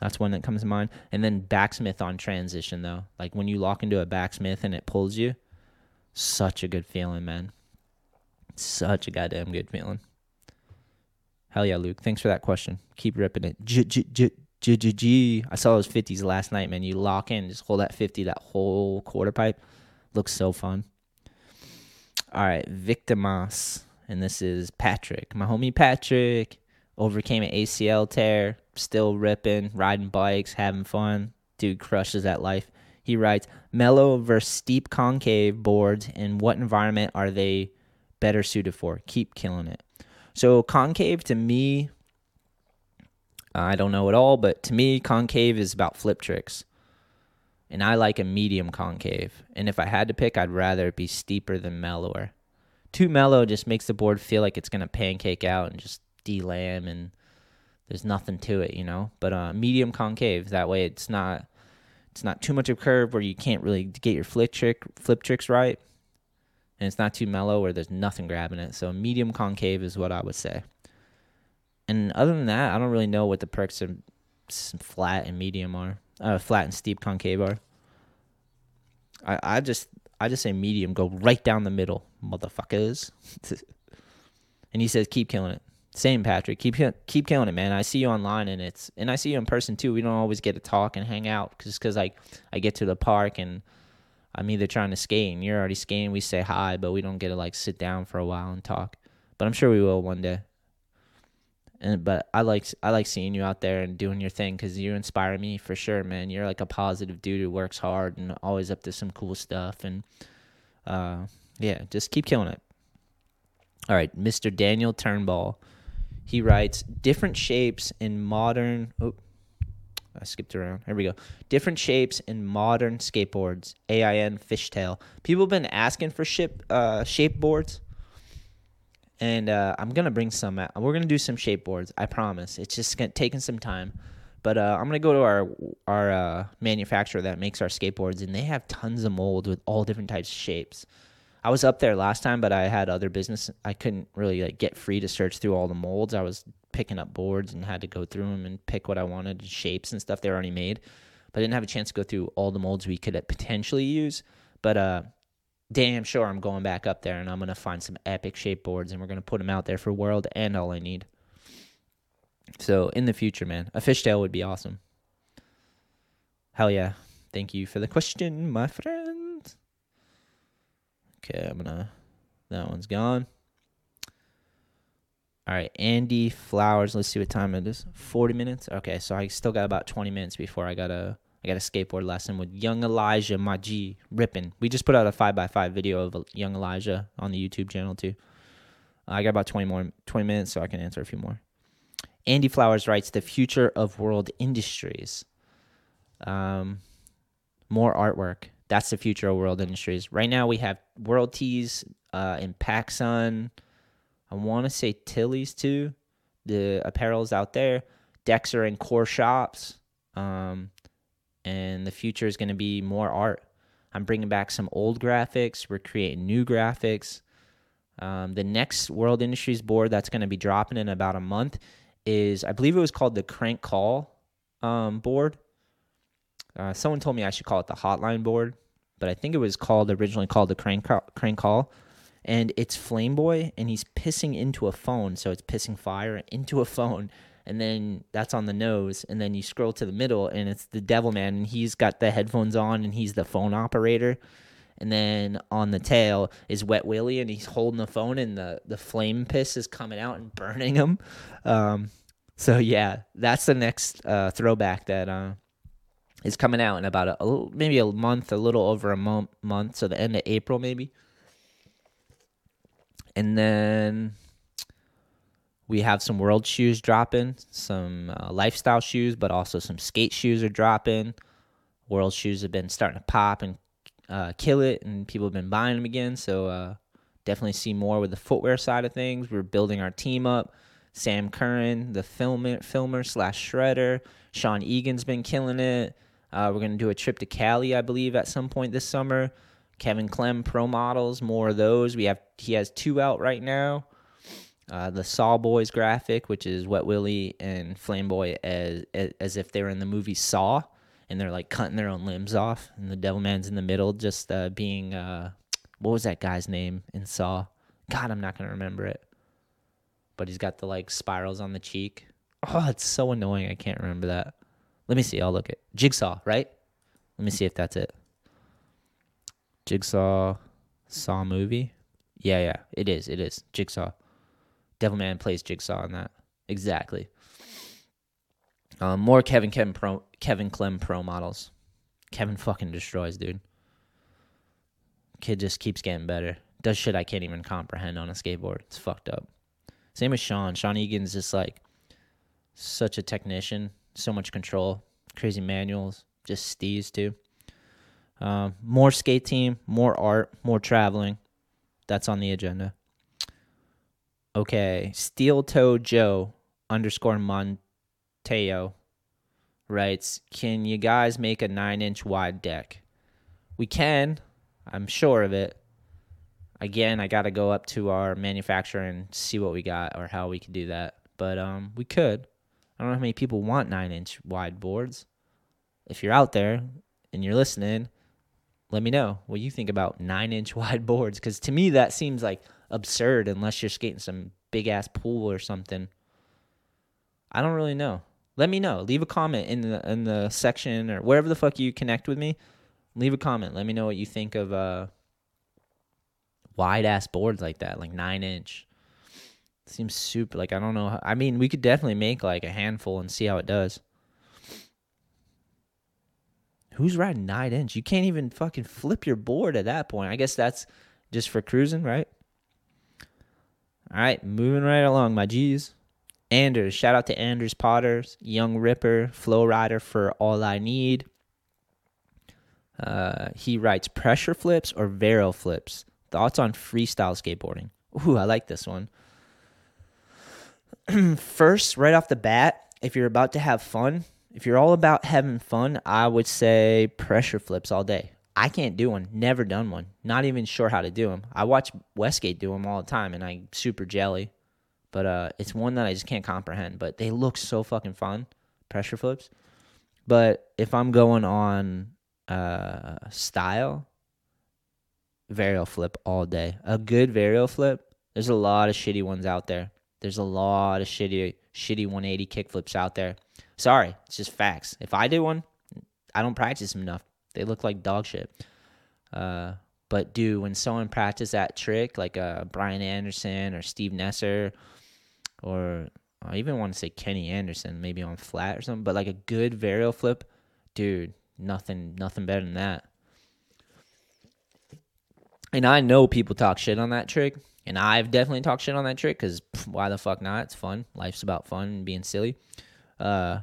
That's one that comes to mind. And then backsmith on transition though. Like when you lock into a backsmith and it pulls you, such a good feeling, man. Such a goddamn good feeling. Hell yeah, Luke. Thanks for that question. Keep ripping it. G G G G G G. I saw those 50s last night, man. You lock in, just hold that 50, that whole quarter pipe. Looks so fun. All right, Victimas. And this is Patrick. My homie Patrick overcame an ACL tear still ripping, riding bikes, having fun. Dude crushes that life. He writes, mellow versus steep concave boards, and what environment are they better suited for? Keep killing it. So, concave to me, I don't know at all, but to me, concave is about flip tricks. And I like a medium concave. And if I had to pick, I'd rather it be steeper than mellower. Too mellow just makes the board feel like it's going to pancake out and just delam and there's nothing to it, you know. But uh, medium concave, that way it's not it's not too much of a curve where you can't really get your flip trick flip tricks right, and it's not too mellow where there's nothing grabbing it. So medium concave is what I would say. And other than that, I don't really know what the perks of flat and medium are. Uh, flat and steep concave are. I I just I just say medium. Go right down the middle, motherfuckers. <laughs> and he says keep killing it. Same, Patrick. Keep keep killing it, man. I see you online, and it's and I see you in person too. We don't always get to talk and hang out just because like I get to the park and I'm either trying to skate and you're already skating. We say hi, but we don't get to like sit down for a while and talk. But I'm sure we will one day. And but I like I like seeing you out there and doing your thing because you inspire me for sure, man. You're like a positive dude who works hard and always up to some cool stuff. And uh, yeah, just keep killing it. All right, Mr. Daniel Turnbull. He writes different shapes in modern. Oh, I skipped around. Here we go. Different shapes in modern skateboards. AIN fishtail. People have been asking for ship uh, shape boards, and uh, I'm gonna bring some. Out. We're gonna do some shape boards. I promise. It's just taking some time, but uh, I'm gonna go to our our uh, manufacturer that makes our skateboards, and they have tons of molds with all different types of shapes. I was up there last time, but I had other business. I couldn't really like get free to search through all the molds. I was picking up boards and had to go through them and pick what I wanted, shapes and stuff they already made. But I didn't have a chance to go through all the molds we could potentially use. But uh, damn sure I'm going back up there and I'm gonna find some epic shape boards and we're gonna put them out there for World and all I need. So in the future, man, a fishtail would be awesome. Hell yeah! Thank you for the question, my friend. Okay, I'm gonna. That one's gone. All right, Andy Flowers. Let's see what time it is. Forty minutes. Okay, so I still got about twenty minutes before I got a I got a skateboard lesson with young Elijah Maji ripping. We just put out a five by five video of young Elijah on the YouTube channel too. I got about twenty more twenty minutes, so I can answer a few more. Andy Flowers writes the future of world industries. Um, more artwork. That's the future of world industries. Right now we have World Tees uh, in PacSun. I want to say Tilly's too. The apparel's out there. Dexter and Core Shops. Um, and the future is going to be more art. I'm bringing back some old graphics. We're creating new graphics. Um, the next World Industries board that's going to be dropping in about a month is, I believe it was called the Crank Call um, board. Uh, someone told me I should call it the Hotline board but I think it was called originally called the Crank Crank Call, and it's Flame Boy, and he's pissing into a phone, so it's pissing fire into a phone, and then that's on the nose, and then you scroll to the middle, and it's the Devil Man, and he's got the headphones on, and he's the phone operator. And then on the tail is Wet Willie, and he's holding the phone, and the, the flame piss is coming out and <laughs> burning him. Um, so yeah, that's the next uh, throwback that uh, is coming out in about a, a, little, maybe a month, a little over a month, month, so the end of April maybe. And then we have some world shoes dropping, some uh, lifestyle shoes, but also some skate shoes are dropping. World shoes have been starting to pop and uh, kill it, and people have been buying them again. So uh, definitely see more with the footwear side of things. We're building our team up. Sam Curran, the filmer, filmer slash shredder. Sean Egan's been killing it. Uh, we're going to do a trip to Cali, I believe, at some point this summer. Kevin Clem Pro Models, more of those. We have he has two out right now. Uh, the Saw Boys graphic, which is Wet Willie and Flame Boy as, as as if they were in the movie Saw, and they're like cutting their own limbs off, and the Devil Man's in the middle, just uh, being uh, what was that guy's name in Saw? God, I'm not gonna remember it. But he's got the like spirals on the cheek. Oh, it's so annoying. I can't remember that. Let me see. I'll look at Jigsaw, right? Let me see if that's it. Jigsaw Saw movie. Yeah, yeah, it is. It is Jigsaw. Devilman plays Jigsaw in that. Exactly. Um, more Kevin Kevin Pro Kevin Clem Pro models. Kevin fucking destroys, dude. Kid just keeps getting better. Does shit I can't even comprehend on a skateboard. It's fucked up. Same with Sean. Sean Egan's just like such a technician so much control, crazy manuals, just stees too. Um, more skate team, more art, more traveling. That's on the agenda. Okay, Steel Toe Joe underscore Monteo writes, "Can you guys make a nine-inch wide deck?" We can. I'm sure of it. Again, I got to go up to our manufacturer and see what we got or how we could do that. But um, we could. I don't know how many people want nine inch wide boards. If you're out there and you're listening, let me know what you think about nine inch <laughs> wide boards. Because to me, that seems like absurd unless you're skating some big ass pool or something. I don't really know. Let me know. Leave a comment in the in the section or wherever the fuck you connect with me. Leave a comment. Let me know what you think of uh wide ass boards like that, like nine inch. Seems super. Like I don't know. How, I mean, we could definitely make like a handful and see how it does. Who's riding nine inch? You can't even fucking flip your board at that point. I guess that's just for cruising, right? All right, moving right along, my G's. Anders, shout out to Anders Potters, Young Ripper, Flow Rider for All I Need. Uh, he writes pressure flips or varial flips. Thoughts on freestyle skateboarding? Ooh, I like this one. <clears throat> First, right off the bat, if you're about to have fun, if you're all about having fun, I would say pressure flips all day. I can't do one. Never done one. Not even sure how to do them. I watch Westgate do them all the time, and I'm super jelly. But uh, it's one that I just can't comprehend. But they look so fucking fun, pressure flips. But if I'm going on uh, style, varial flip all day. A good varial flip. There's a lot of shitty ones out there. There's a lot of shitty shitty 180 kickflips out there. Sorry, it's just facts. If I do one, I don't practice them enough. They look like dog shit. Uh, but dude, when someone practices that trick, like uh, Brian Anderson or Steve Nesser, or I even want to say Kenny Anderson, maybe on flat or something, but like a good varial flip, dude, nothing, nothing better than that. And I know people talk shit on that trick, and I've definitely talked shit on that trick because why the fuck not? It's fun. Life's about fun and being silly. Uh,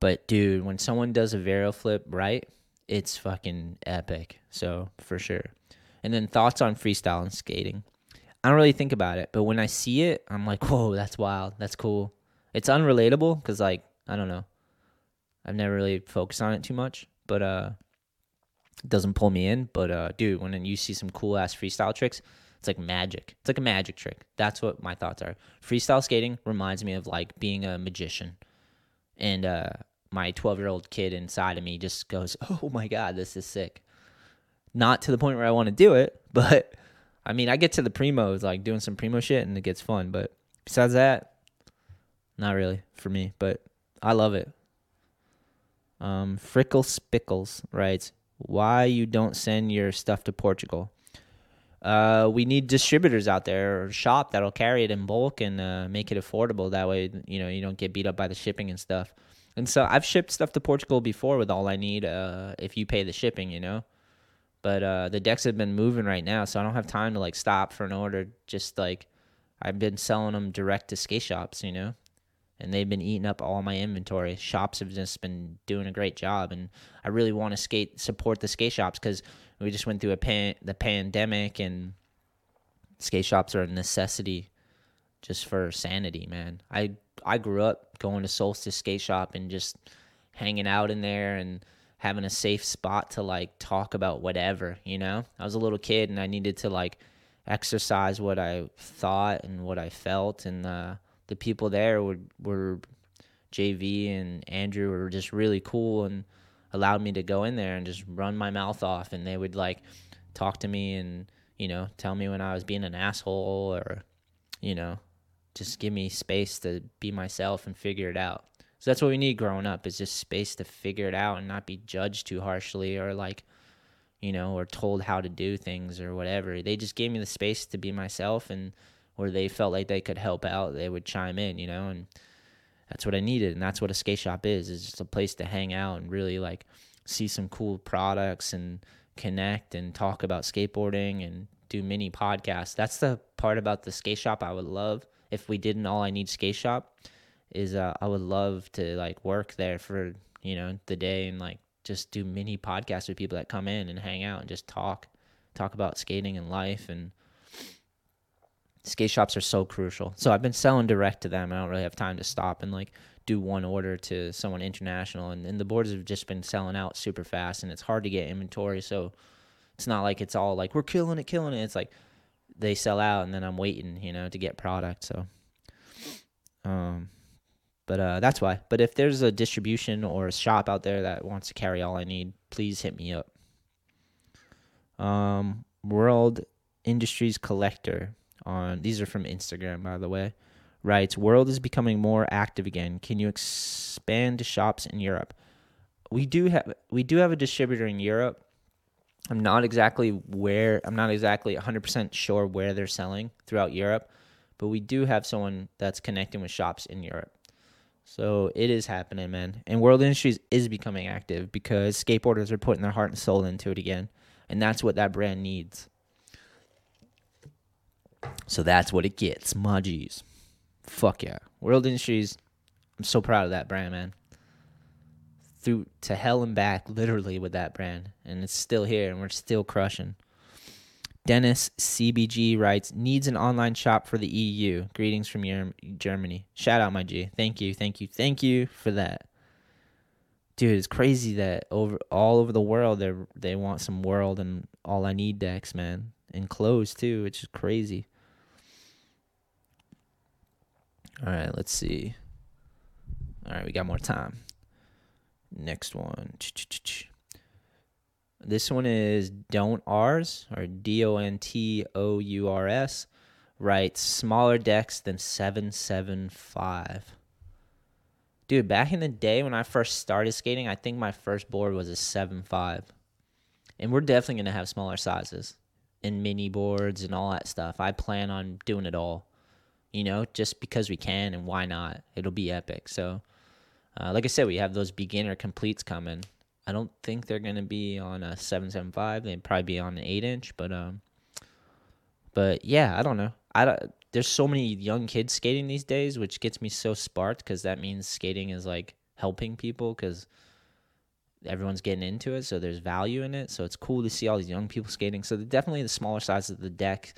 but dude, when someone does a varial flip right, it's fucking epic. So for sure. And then thoughts on freestyle and skating. I don't really think about it, but when I see it, I'm like, whoa, that's wild. That's cool. It's unrelatable because, like, I don't know. I've never really focused on it too much, but uh, it doesn't pull me in. But uh, dude, when you see some cool ass freestyle tricks, it's like magic. It's like a magic trick. That's what my thoughts are. Freestyle skating reminds me of like being a magician, and uh, my 12 year old kid inside of me just goes, <laughs> "Oh my god, this is sick." Not to the point where I want to do it, <laughs> but I mean, I get to the primos, like doing some primo shit, and it gets fun. But besides that, not really for me. But I love it. Um, Frickle Spickles writes, "Why you don't send your stuff to Portugal?" Uh, we need distributors out there or shop that'll carry it in bulk and uh, make it affordable. That way, you know, you don't get beat up by the shipping and stuff. And so I've shipped stuff to Portugal before with all I need. Uh, if you pay the shipping, you know. But uh, the decks have been moving right now, so I don't have time to like stop for an order. Just like I've been selling them direct to skate shops, you know, and they've been eating up all my inventory. Shops have just been doing a great job, and I really want to skate support the skate shops because we just went through a pan the pandemic, and skate shops are a necessity just for sanity, man. I I grew up going to Solstice Skate Shop and just hanging out in there and having a safe spot to like talk about whatever, you know? I was a little kid and I needed to like exercise what I thought and what I felt and uh, the people there were were JV and Andrew were just really cool and allowed me to go in there and just run my mouth off and they would like talk to me and you know tell me when I was being an asshole or you know just give me space to be myself and figure it out. So that's what we need growing up is just space to figure it out and not be judged too harshly or like, you know, or told how to do things or whatever. They just gave me the space to be myself and where they felt like they could help out, they would chime in, you know, and that's what I needed. And that's what a skate shop is, is just a place to hang out and really like see some cool products and connect and talk about skateboarding and do mini podcasts. That's the part about the skate shop I would love if we did an all I need skate shop is uh, I would love to like work there for you know the day and like just do mini podcasts with people that come in and hang out and just talk talk about skating and life and skate shops are so crucial. So I've been selling direct to them. I don't really have time to stop and like do one order to someone international and, and the boards have just been selling out super fast and it's hard to get inventory so it's not like it's all like we're killing it killing it it's like they sell out and then I'm waiting, you know, to get product. So, um, but uh, that's why. But if there's a distribution or a shop out there that wants to carry all I need, please hit me up. Um, World Industries Collector on these are from Instagram, by the way. Writes, World is becoming more active again. Can you expand to shops in Europe? We do have we do have a distributor in Europe I'm not exactly where I'm not exactly 100% sure where they're selling throughout Europe, but we do have someone that's connecting with shops in Europe. So it is happening, man. And World Industries is becoming active because skateboarders are putting their heart and soul into it again. And that's what that brand needs. So that's what it gets, my G's. Fuck yeah. World Industries, I'm so proud of that brand, man. Through to hell and back, literally, with that brand. And it's still here, and we're still crushing. Dennis CBG writes, needs an online shop for the EU. Greetings from Germany. Shout out, my G. Thank you, thank you, thank you for that. Dude, it's crazy that over all over the world they they want some world and all I need decks, man, and clothes too, which is crazy. All right, let's see. All right, we got more time. Next one. This one is Don't Ours or D O N T O U R S. Writes smaller decks than 775. Dude, back in the day when I first started skating, I think my first board was a 7.5. And we're definitely going to have smaller sizes and mini boards and all that stuff. I plan on doing it all you know, just because we can and why not? It'll be epic. So, uh, like I said, we have those beginner completes coming. I don't think they're gonna be on a seven seven five. They'd probably be on an eight inch, but um, but yeah, I don't know. I don't, there's so many young kids skating these days, which gets me so sparked because that means skating is like helping people because everyone's getting into it, so there's value in it. So it's cool to see all these young people skating. So definitely the smaller size of the deck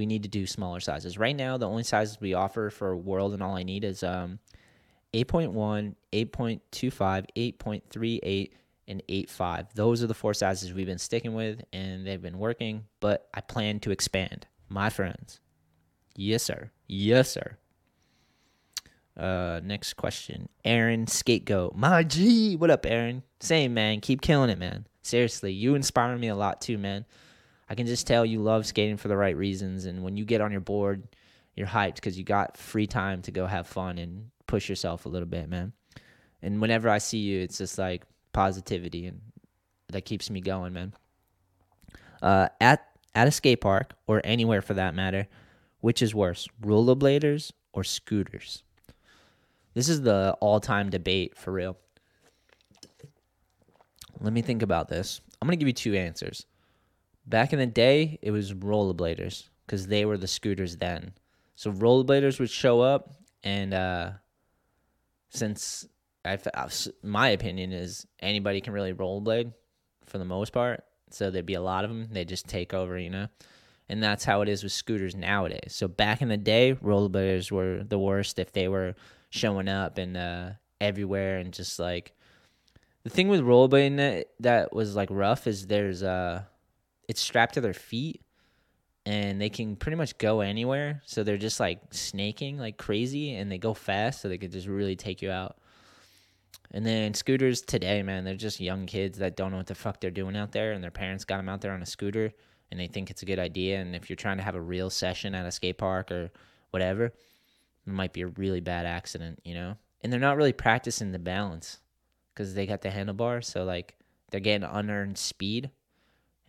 we need to do smaller sizes. Right now, the only sizes we offer for World and All I Need is um, 8.1, 8.25, 8.38, and 8.5. Those are the four sizes we've been sticking with, and they've been working, but I plan to expand. My friends. Yes, sir. Yes, sir. Uh, next question. Aaron Skategoat. My G. What up, Aaron? Same, man. Keep killing it, man. Seriously, you inspire me a lot too, man. I can just tell you love skating for the right reasons. And when you get on your board, you're hyped because you got free time to go have fun and push yourself a little bit, man. And whenever I see you, it's just like positivity, and that keeps me going, man. Uh, at at a skate park or anywhere for that matter, which is worse, rollerbladers or scooters? This is the all-time debate for real. Let me think about this. I'm gonna give you two answers. Back in the day, it was rollerbladers because they were the scooters then. So rollerbladers would show up, and uh, since I, my opinion is anybody can really rollerblade for the most part, so there'd be a lot of them. They just take over, you know, and that's how it is with scooters nowadays. So back in the day, rollerbladers were the worst if they were showing up and uh, everywhere and just like the thing with rollerblading that, that was like rough is there's uh it's strapped to their feet and they can pretty much go anywhere. So they're just like snaking like crazy and they go fast so they could just really take you out. And then scooters today, man, they're just young kids that don't know what the fuck they're doing out there and their parents got them out there on a scooter and they think it's a good idea. And if you're trying to have a real session at a skate park or whatever, it might be a really bad accident, you know? And they're not really practicing the balance because they got the handlebar. So like they're getting unearned speed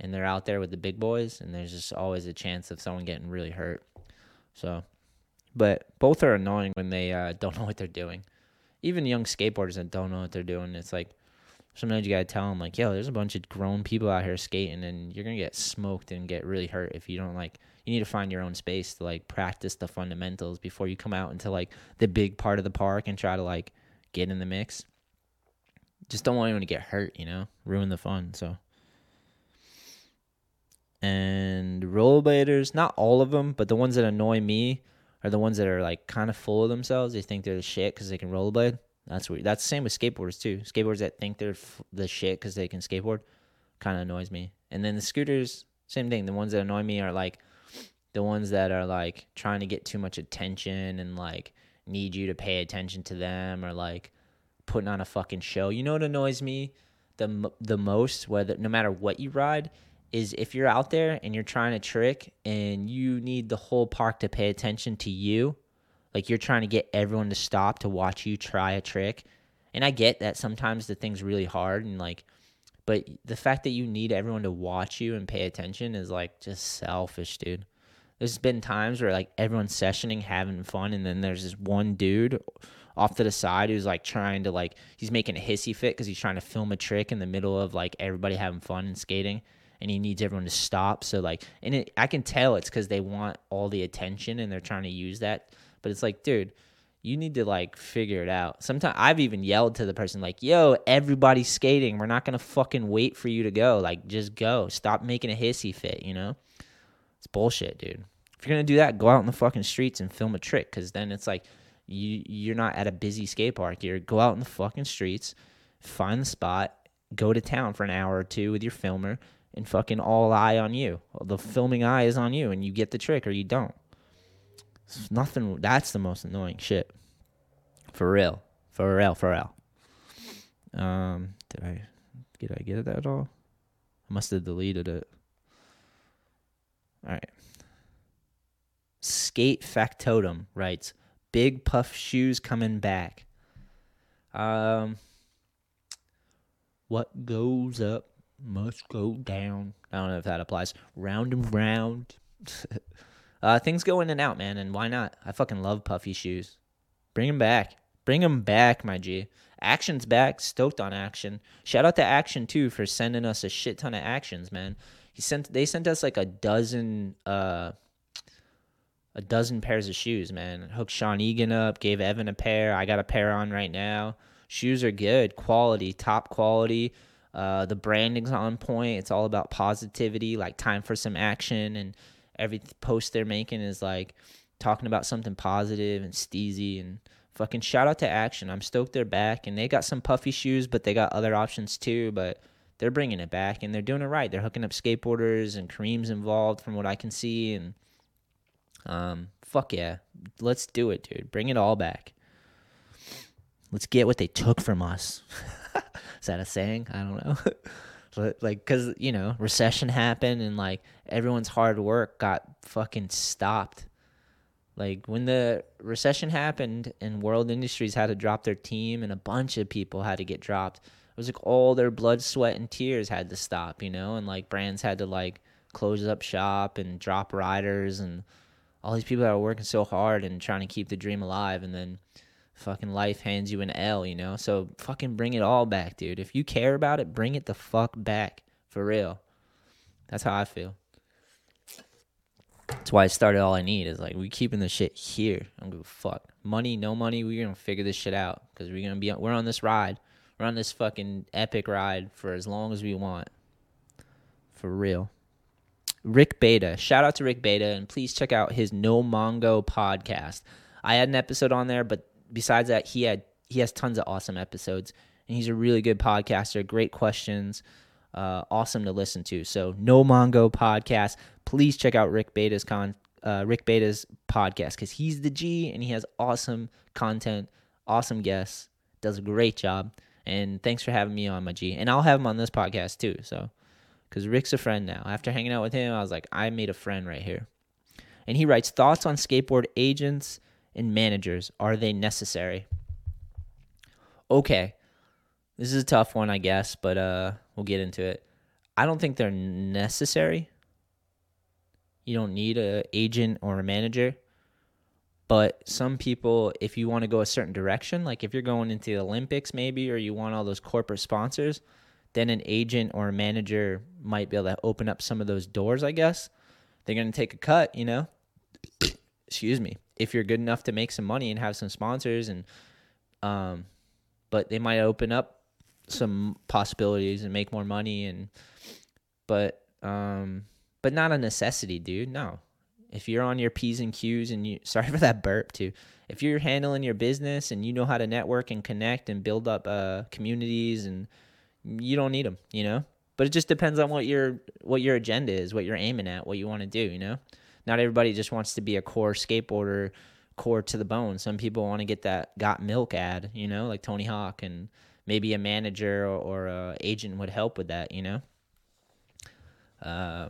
and they're out there with the big boys, and there's just always a chance of someone getting really hurt. So, but both are annoying when they uh, <laughs> don't know what they're doing. Even young skateboarders that don't know what they're doing, it's like sometimes you gotta tell them like, yo, there's a bunch of grown people out here skating, and you're gonna get smoked and get really hurt if you don't like. You need to find your own space to like practice the fundamentals before you come out into like the big part of the park and try to like get in the mix. Just don't want anyone to get hurt, you know, ruin the fun. So and rollerbladers, not all of them, but the ones that annoy me are the ones that are like kind of full of themselves. They think they're the shit because they can rollerblade. That's weird. That's the same with skateboarders too. Skateboarders that think they're f- the shit because they can skateboard kind of annoys me. And then the scooters, same thing. The ones that annoy me are like the ones that are like trying to get too much attention and like need you to pay attention to them or like putting on a fucking show. You know what annoys me the the most? Whether no matter what you ride is if you're out there and you're trying to trick and you need the whole park to pay attention to you, like you're trying to get everyone to stop to watch you try a trick. And I get that sometimes the thing's really hard and like but the fact that you need everyone to watch you and pay attention is like just selfish, dude. There's been times where like everyone's sessioning, having fun, and then there's this one dude off to the side who's like trying to like he's making a hissy fit because he's trying to film a trick in the middle of like everybody having fun and skating and he needs everyone to stop. So like, and it, I can tell it's because they want all the attention and they're trying to use that. But it's like, dude, you need to like figure it out. Sometimes I've even yelled to the person like, "Yo, everybody's skating. We're not gonna fucking wait for you to go. Like, just go. Stop making a hissy fit. You know, it's bullshit, dude. If you're gonna do that, go out in the fucking streets and film a trick, because then it's like you you're not at a busy skate park. You're go out in the fucking streets, find the spot, go to town for an hour or two with your filmer, and fucking all eye on you. The filming eye is on you, and you get the trick or you don't. It's nothing. That's the most annoying shit. For real. For real. For real. Um, did I did I get it at all? I must have deleted it. All right. Skate Factotum writes, "Big puff shoes coming back." Um, what goes up must go down. I don't know if that applies. Round and round. <laughs> uh, things go in and out, man, and why not? I fucking love puffy shoes. Bring them back. Bring them back, my G. Axion's back. Stoked on Axion. Shout out to Axion too for sending us a shit ton of Axions, man. He sent. They sent us like a dozen. Uh, a dozen pairs of shoes, man. Hooked Sean Egan up. Gave Evan a pair. I got a pair on right now. Shoes are good, quality, top quality. Uh, the branding's on point. It's all about positivity, like time for some action, and every post they're making is like talking about something positive and steezy and fucking shout out to Axion. I'm stoked they're back, and they got some puffy shoes, but they got other options too. But they're bringing it back, and they're doing it right. They're hooking up skateboarders, and Kareem's involved from what I can see, and um, fuck yeah, let's do it, dude. Bring it all back. Let's get what they took from us. <laughs> Is that a saying? I don't know. <laughs> but like, cause you know, recession happened, and like everyone's hard work got fucking stopped. Like when the recession happened and World Industries had to drop their team and a bunch of people had to get dropped. It was like all their blood, sweat, and tears had to stop, you know, and like brands had to like close up shop and drop riders and all these people that were working so hard and trying to keep the dream alive and then fucking life hands you an L, you know? So fucking bring it all back, dude. If you care about it, bring it the fuck back. For real. That's how I feel. That's why I started all I need is like we keeping the shit here. I don't give a fuck. Money, no money, we're gonna figure this shit out. Cause we're gonna be we're on this ride. We're on this fucking epic ride for as long as we want. For real. Rick Beta. Shout out to Rick Beta and please check out his No Mongo podcast. I had an episode on there, but besides that, he had he has tons of awesome episodes and he's a really good podcaster. Great questions. Uh, awesome to listen to. So No Mongo podcast. Please check out Rick Beta's con uh, Rick Beta's podcast because he's the G and he has awesome content, awesome guests, does a great job. And thanks for having me on, my G. And I'll have him on this podcast too. So, because Rick's a friend now. After hanging out with him, I was like, I made a friend right here. And he writes thoughts on skateboard agents and managers. Are they necessary? Okay. This is a tough one, I guess, but uh, we'll get into it. I don't think they're necessary. You don't need a agent or a manager. But some people, if you want to go a certain direction, like if you're going into the Olympics maybe, or you want all those corporate sponsors, then an agent or a manager might be able to open up some of those doors, I guess. They're going to take a cut, you know? Excuse me. If you're good enough to make some money and have some sponsors and um but they might open up some possibilities and make more money and but um but not a necessity, dude. No. If you're on your P's and Q's and you <laughs> sorry for that burp too. If you're handling your business and you know how to network and connect and build up uh communities and you don't need them, you know? But it just depends on what your what your agenda is, what you're aiming at, what you want to do, you know? Not everybody just wants to be a core skateboarder, core to the bone. Some people want to get that got milk ad, you know, like Tony Hawk and maybe a manager or, or a agent would help with that, you know? Uh,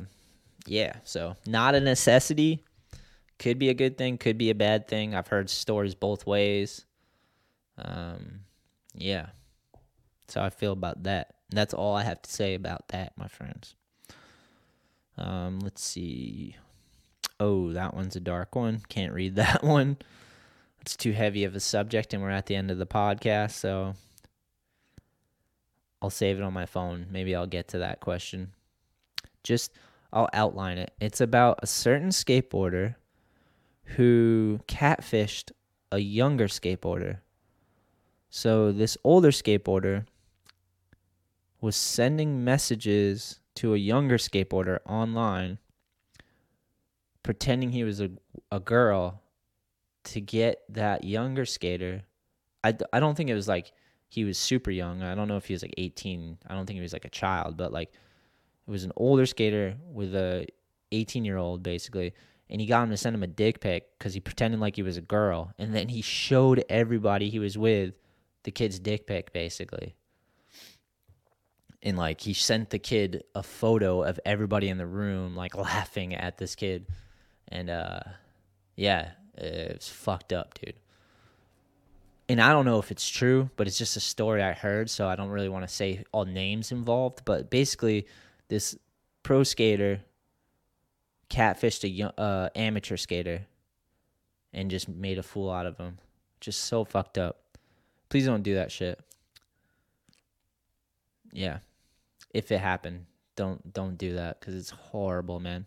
yeah, so not a necessity. Could be a good thing, could be a bad thing. I've heard stories both ways. Um, yeah. How I feel about that. That's all I have to say about that, my friends. Um, let's see. Oh, that one's a dark one. Can't read <laughs> that one. It's too heavy of a subject, and we're at the end of the podcast, so I'll save it on my phone. Maybe I'll get to that question. Just, I'll outline it. It's about a certain skateboarder who catfished a younger skateboarder. So this older skateboarder was sending messages to a younger skateboarder online pretending he was a, a girl to get that younger skater I, I don't think it was like he was super young. I don't know if he was like 18 i don't think he was like a child but like it was an older skater with a 18 year old basically and he got him to send him a dick pic because he pretended like he was a girl and then he showed everybody he was with the kid's dick pic basically. And like he sent the kid a photo of everybody in the room like laughing at this kid and uh yeah it's fucked up dude. And i don't know if it's true but it's just a story i heard so i don't really want to say all names involved but basically this pro skater catfished a young, uh, amateur skater and just made a fool out of him. Just so fucked up. Please don't do that shit. Yeah. If it happened don't don't do that because it's horrible man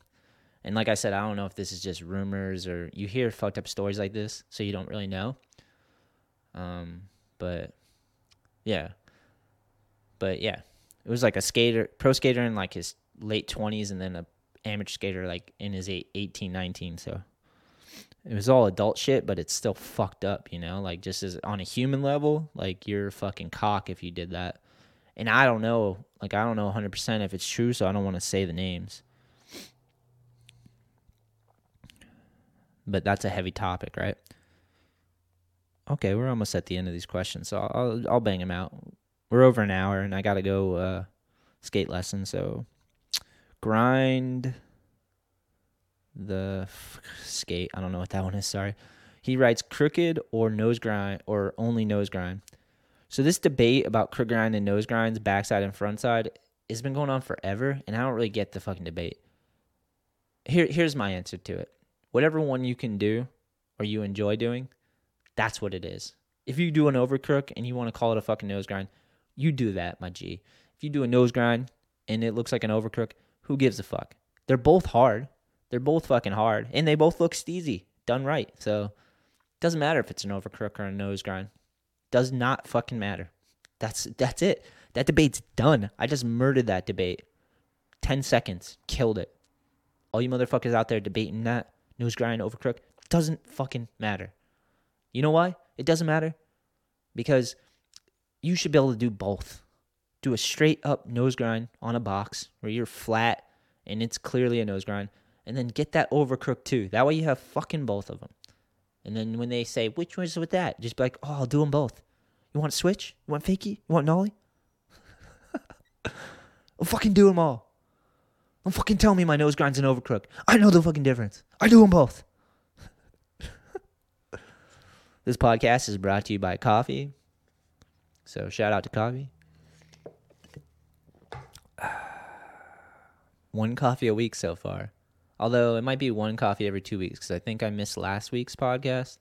and like i said i don't know if this is just rumors or you hear fucked up stories like this so you don't really know. Um but yeah. But yeah it was like a skater pro skater in like his late 20s and then a amateur skater like in his eight, 18 19 so. It was all adult shit but it's still fucked up you know? Like just as on a human level like you're a fucking cock if you did that. And I don't know, like I don't know 100% if it's true, so I don't want to say the names. But that's a heavy topic, right? Okay, we're almost at the end of these questions, so I'll I'll bang them out. We're over an hour, and I gotta go uh, skate lesson. So grind the f- skate. I don't know what that one is. Sorry. He writes crooked or nose grind or only nose grind. So this debate about crook grind and nose grinds, backside and front side, has been going on forever, and I don't really get the fucking debate. Here, here's my answer to it. Whatever one you can do or you enjoy doing, that's what it is. If you do an over crook and you want to call it a fucking nose grind, you do that, my G. If you do a nose grind and it looks like an over crook, who gives a fuck? They're both hard. They're both fucking hard, and they both look steezy, done right. So, it doesn't matter if it's an over crook or a nose grind does not fucking matter. That's that's it. That debate's done. I just murdered that debate. 10 seconds. Killed it. All you motherfuckers out there debating that nose grind over crook doesn't fucking matter. You know why? It doesn't matter because you should be able to do both. Do a straight up nose grind on a box where you're flat and it's clearly a nose grind, and then get that over crook too. That way you have fucking both of them. And then when they say, which one's with that? Just be like, oh, I'll do them both. You want switch? You want fakie? You want nollie? <laughs> I'll fucking do them all. Don't fucking tell me my nose grinds an overcrook. I know the fucking difference. I do them both. <laughs> this podcast is brought to you by coffee. So shout out to coffee. <sighs> One coffee a week so far. Although it might be one coffee every two weeks because I think I missed last week's podcast.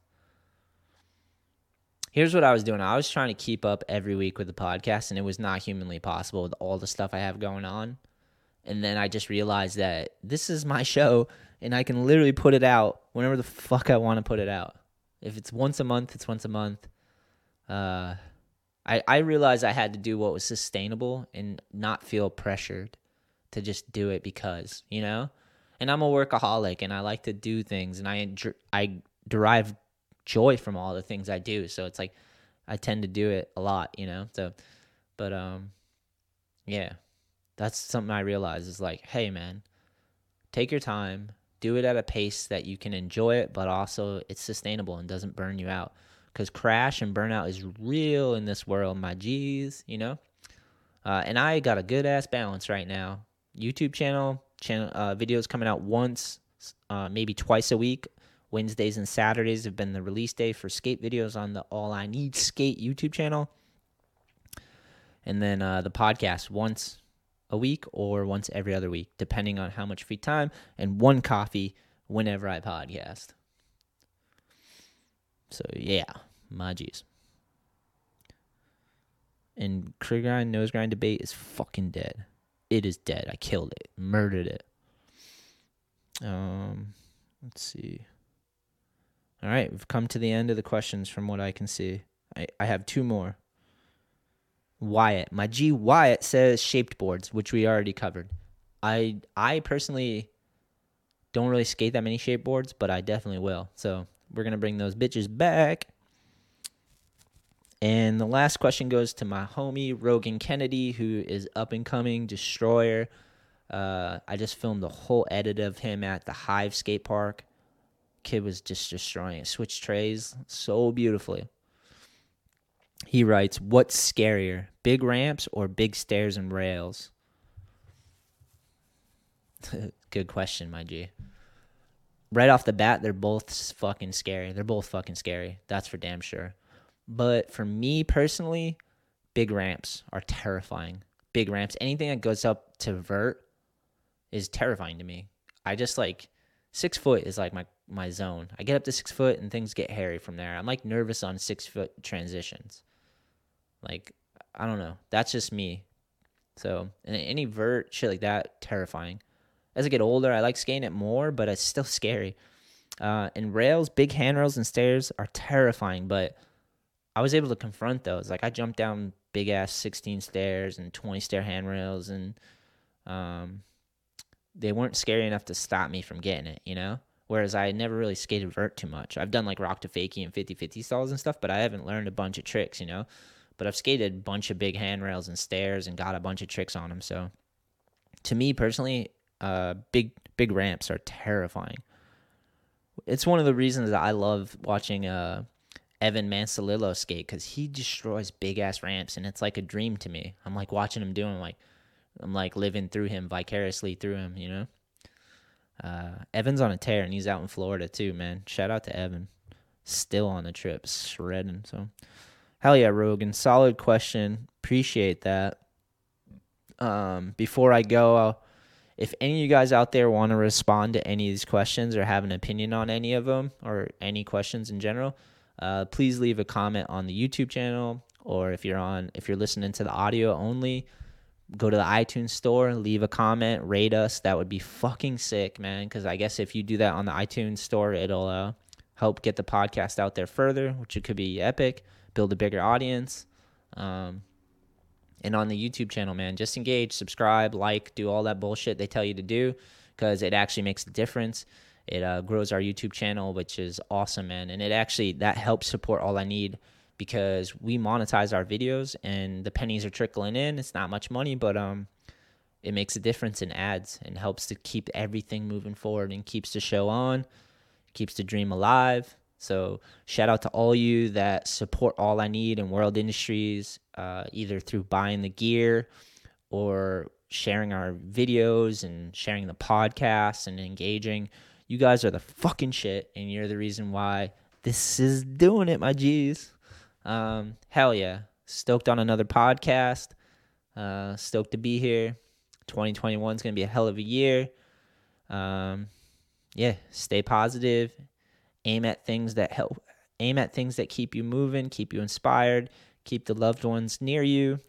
Here's what I was doing I was trying to keep up every week with the podcast, and it was not humanly possible with all the stuff I have going on. And then I just realized that this is my show, and I can literally put it out whenever the fuck I want to put it out. If it's once a month, it's once a month. Uh, I, I realized I had to do what was sustainable and not feel pressured to just do it because, you know? and I'm a workaholic and I like to do things and I I derive joy from all the things I do. So it's like I tend to do it a lot, you know. So but um yeah. That's something I realize is like, hey man, take your time, do it at a pace that you can enjoy it, but also it's sustainable and doesn't burn you out. Cause crash and burnout is real in this world, my G's, you know? Uh, and I got a good ass balance right now. YouTube channel, channel uh, videos coming out once, uh, maybe twice a week. Wednesdays and Saturdays have been the release day for skate videos on the All I Need Skate YouTube channel. And then uh, the podcast once a week or once every other week, depending on how much free time, and one coffee whenever I podcast. So, yeah, my G's. And crook grind, nose grind debate is fucking dead it is dead. I killed it, murdered it. Um, let's see. All right, we've come to the end of the questions from what I can see. I, I have two more. Wyatt, my G Wyatt says shaped boards, which we already covered. I I personally don't really skate that many shape boards, but I definitely will. So we're gonna bring those bitches back. And the last question goes to my homie Rogan Kennedy, who is up and coming destroyer. Uh, I just filmed the whole edit of him at the Hive skate park. Kid was just destroying it. Switch trays so beautifully. He writes, What's scarier, big ramps or big stairs and rails? <laughs> Good question, my G. Right off the bat, they're both fucking scary. They're both fucking scary. That's for damn sure. But for me personally, big ramps are terrifying. Big ramps, anything that goes up to vert is terrifying to me. I just like six foot is like my my zone. I get up to six foot and things get hairy from there. I'm like nervous on six foot transitions. Like I don't know. That's just me. So any vert shit like that, terrifying. As I get older, I like skating it more, but it's still scary. Uh, and rails, big handrails and stairs are terrifying, but I was able to confront those. Like I jumped down big ass 16 stairs and 20 stair handrails, and um, they weren't scary enough to stop me from getting it, you know? Whereas I never really skated vert too much. I've done like rock to fakie and 50 50 stalls and stuff, but I haven't learned a bunch of tricks, you know? But I've skated a bunch of big handrails and stairs and got a bunch of tricks on them. So to me personally, uh, big big ramps are terrifying. It's one of the reasons that I love watching uh, Evan Mansolillo skate because he destroys big ass ramps and it's like a dream to me. I'm like watching him do them, like I'm like living through him vicariously through him, you know. Uh, Evan's on a tear and he's out in Florida too, man. Shout out to Evan, still on the trip, shredding. So, hell yeah, Rogan, solid question. Appreciate that. Um, before I go, I'll if any of you guys out there want to respond to any of these questions or have an opinion on any of them or any questions in general, uh, please leave a comment on the YouTube channel or if you're on if you're listening to the audio only, go to the iTunes store, leave a comment, rate us. That would be fucking sick, man. Because I guess if you do that on the iTunes store, it'll uh, help get the podcast out there further, which it could be epic, build a bigger audience. Um, and on the YouTube channel, man. Just engage, subscribe, like, do all that bullshit they tell you to do because it actually makes a difference. It uh, grows our YouTube channel, which is awesome, man. And it actually that helps support all I need because we monetize our videos and the pennies are trickling in. It's not much money, but um, it makes a difference in ads and helps to keep everything moving forward and keeps the show on, keeps the dream alive. So shout out to all you that support all I need in World Industries, uh, either through buying the gear or sharing our videos and sharing the podcast and engaging. You guys are the fucking shit, and you're the reason why this is doing it, my G's. Um, hell yeah. Stoked on another podcast. Uh, stoked to be here. 2021 is going to be a hell of a year. Um, yeah, stay positive aim at things that help aim at things that keep you moving keep you inspired keep the loved ones near you.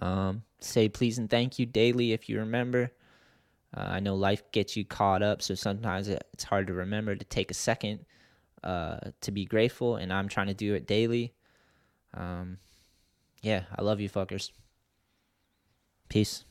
Um, say please and thank you daily if you remember. Uh, i know life gets you caught up so sometimes it's hard to remember to take a second uh, to be grateful and i'm trying to do it daily. Um, yeah i love you fuckers. Peace